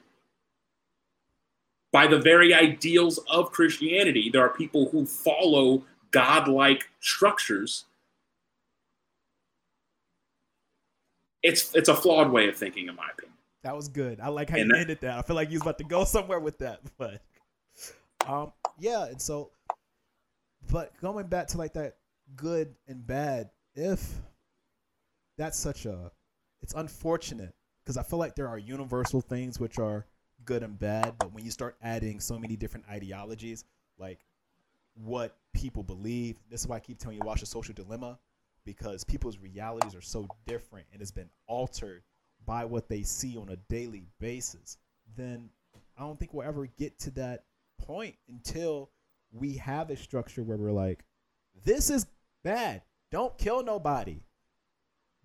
By the very ideals of Christianity, there are people who follow godlike structures. It's it's a flawed way of thinking, in my opinion.
That was good. I like how and you that, ended that. I feel like you was about to go *laughs* somewhere with that, but um, yeah. And so, but going back to like that good and bad, if that's such a, it's unfortunate because I feel like there are universal things which are good and bad, but when you start adding so many different ideologies, like what people believe, this is why I keep telling you watch the social dilemma because people's realities are so different and it's been altered by what they see on a daily basis, then I don't think we'll ever get to that point until we have a structure where we're like, this is bad. Don't kill nobody.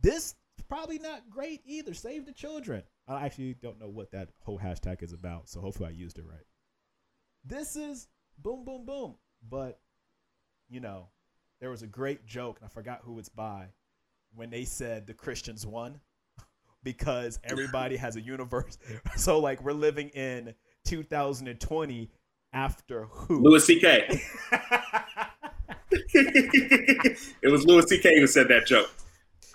This probably not great either. Save the children. I actually don't know what that whole hashtag is about, so hopefully I used it right. This is boom, boom, boom. But, you know, there was a great joke, and I forgot who it's by, when they said the Christians won *laughs* because everybody has a universe. *laughs* So, like, we're living in 2020 after who?
Louis C.K. *laughs* it was Louis C.K. who said that joke.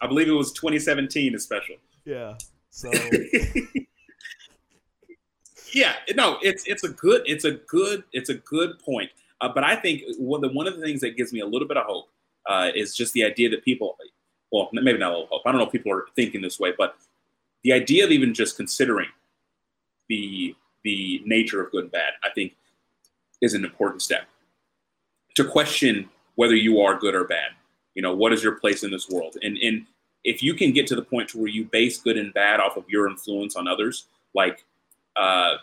I believe it was 2017, the special.
Yeah. So.
yeah, no, it's it's a good it's a good it's a good point. Uh, but I think one of, the, one of the things that gives me a little bit of hope uh, is just the idea that people, well, maybe not a little hope. I don't know if people are thinking this way, but the idea of even just considering the the nature of good and bad, I think, is an important step to question whether you are good or bad. You know, what is your place in this world? And and if you can get to the point to where you base good and bad off of your influence on others, like uh,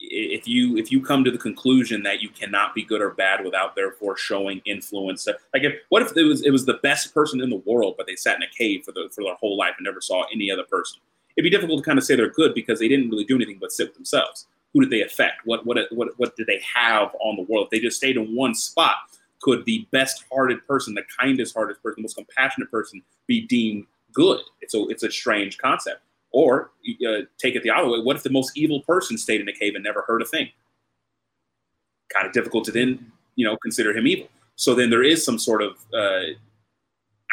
if you if you come to the conclusion that you cannot be good or bad without therefore showing influence, like if what if it was it was the best person in the world, but they sat in a cave for the for their whole life and never saw any other person? It'd be difficult to kind of say they're good because they didn't really do anything but sit with themselves. Who did they affect? What what what what did they have on the world? If they just stayed in one spot, could the best-hearted person, the kindest-hearted person, the most compassionate person be deemed good? It's a it's a strange concept. Or uh, take it the other way. What if the most evil person stayed in a cave and never heard a thing? Kind of difficult to then you know consider him evil. So then there is some sort of uh,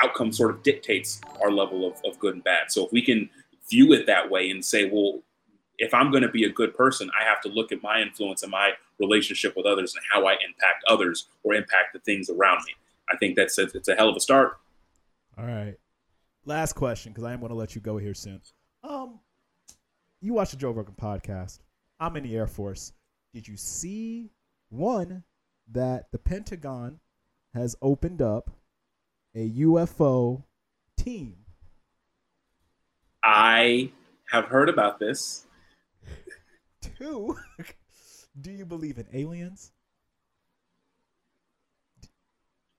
outcome sort of dictates our level of, of good and bad. So if we can view it that way and say, well, if I'm going to be a good person, I have to look at my influence and my relationship with others and how I impact others or impact the things around me. I think that's a, it's a hell of a start.
All right. Last question, because I am going to let you go here soon. Um, you watch the Joe Rogan podcast. I'm in the Air Force. Did you see one that the Pentagon has opened up a UFO team?
I have heard about this.
Two, *laughs* do you believe in aliens?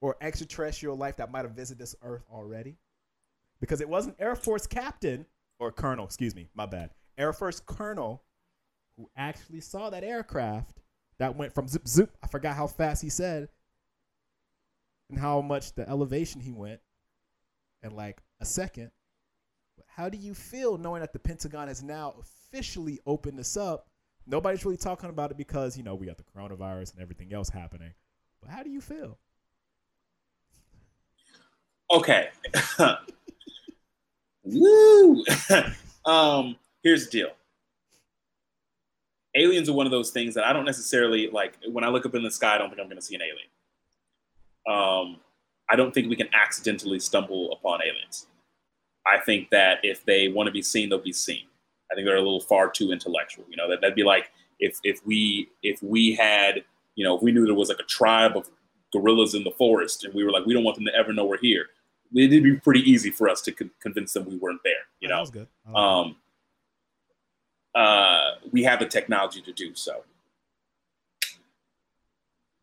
Or extraterrestrial life that might have visited this earth already? Because it was an Air Force captain, or colonel, excuse me, my bad. Air Force colonel who actually saw that aircraft that went from zip zip. I forgot how fast he said and how much the elevation he went in like a second. How do you feel knowing that the Pentagon has now officially opened this up Nobody's really talking about it because, you know, we got the coronavirus and everything else happening. But how do you feel?
Okay. *laughs* Woo! *laughs* um, here's the deal. Aliens are one of those things that I don't necessarily like. When I look up in the sky, I don't think I'm going to see an alien. Um, I don't think we can accidentally stumble upon aliens. I think that if they want to be seen, they'll be seen. I think they're a little far too intellectual. You know, that, that'd be like if if we if we had you know if we knew there was like a tribe of gorillas in the forest and we were like we don't want them to ever know we're here. It'd be pretty easy for us to con- convince them we weren't there. You
that
know,
was good.
Um, uh, we have the technology to do so.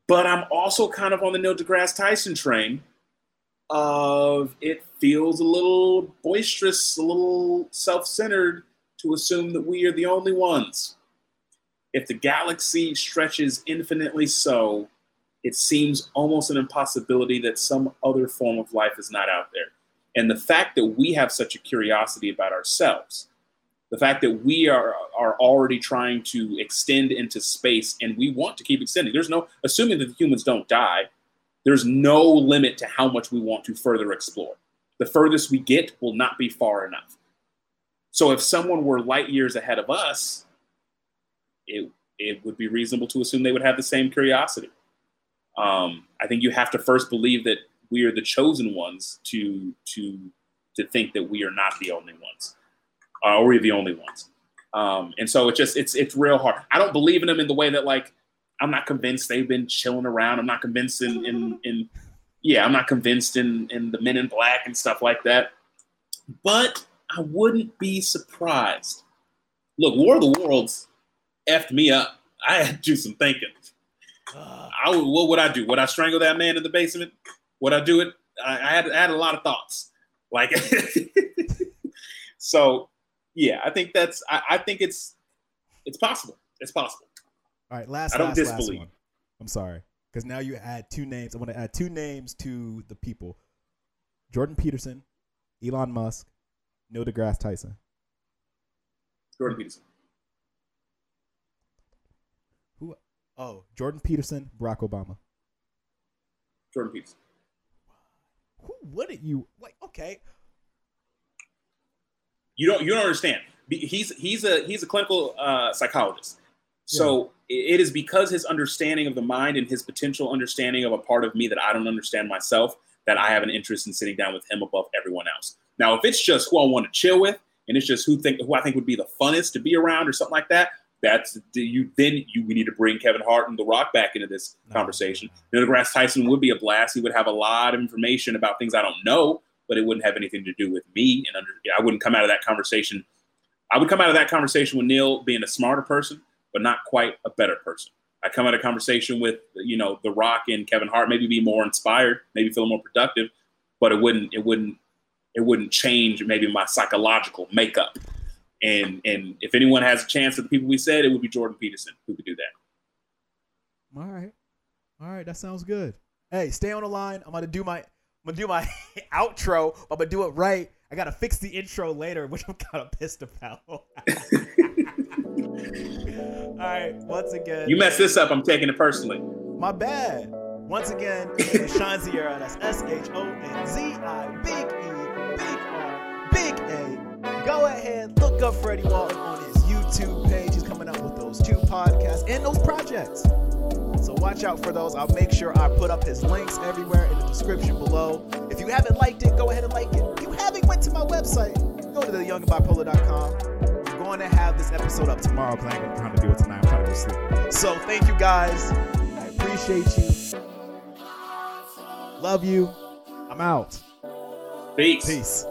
But I'm also kind of on the Neil deGrasse Tyson train of it feels a little boisterous, a little self-centered to assume that we are the only ones. If the galaxy stretches infinitely so, it seems almost an impossibility that some other form of life is not out there. And the fact that we have such a curiosity about ourselves, the fact that we are are already trying to extend into space and we want to keep extending. There's no assuming that the humans don't die, there's no limit to how much we want to further explore. The furthest we get will not be far enough. So if someone were light years ahead of us, it it would be reasonable to assume they would have the same curiosity. Um, I think you have to first believe that we are the chosen ones to to to think that we are not the only ones, or we're the only ones. Um, and so it's just it's it's real hard. I don't believe in them in the way that like I'm not convinced they've been chilling around. I'm not convinced in in, in yeah, I'm not convinced in in the Men in Black and stuff like that. But I wouldn't be surprised. Look, War of the Worlds effed me up. I had to do some thinking. I would, what would I do? Would I strangle that man in the basement? Would I do it? I, I had I had a lot of thoughts. Like, *laughs* so yeah, I think that's I, I think it's it's possible. It's possible.
all right, last,
I don't
last, last
disbelieve.
one. I'm sorry, because now you add two names. I want to add two names to the people: Jordan Peterson, Elon Musk, Neil deGrasse Tyson.
Jordan Peterson.
Who? Oh, Jordan Peterson, Barack Obama.
Jordan Peterson.
Who wouldn't you like? Okay,
You don't you don't understand. He's he's a he's a clinical uh, psychologist. So i- it is because his understanding of the mind and his potential understanding of a part of me that I don't understand myself that I have an interest in sitting down with him above everyone else. Now, if it's just who I want to chill with and it's just who think who I think would be the funnest to be around or something like that, that's you. Then you we need to bring Kevin Hart and The Rock back into this
No,
conversation. Neil deGrasse Tyson would be a blast. He would have a lot of information about things I don't know, but it wouldn't have anything to do with me. And under, I wouldn't come out of that conversation. I would come out of that conversation with Neil being a smarter person, but not quite a better person. I come out of conversation with you know The Rock and Kevin Hart, maybe be more inspired, maybe feel more productive, but it wouldn't it wouldn't it wouldn't change maybe my psychological makeup. And and if anyone has a chance of the people we said, it would be Jordan Peterson who could do that.
All right. All right, that sounds good. Hey, stay on the line. I'm gonna do my I'm gonna do my *laughs* outro. I'm gonna do it right. I gotta fix the intro later, which I'm kind of pissed about. *laughs* All right, once again,
You mess this up, I'm taking it personally.
my bad. Once again, Shon Zierra. That's S H O N Z I Big E Big R Big A. Go ahead, look up Freddie Walton on his YouTube page. He's coming up with those two podcasts and those projects. So watch out for those. I'll make sure I put up his links everywhere in the description below. If you haven't liked it, go ahead and like it. If you haven't went to my website, go to theyoungandbipolar.com. I'm going to have this episode up tomorrow because I ain't trying to do it tonight. I'm trying to go sleep. So thank you guys. I appreciate you. Love you. I'm out.
Peace.
Peace.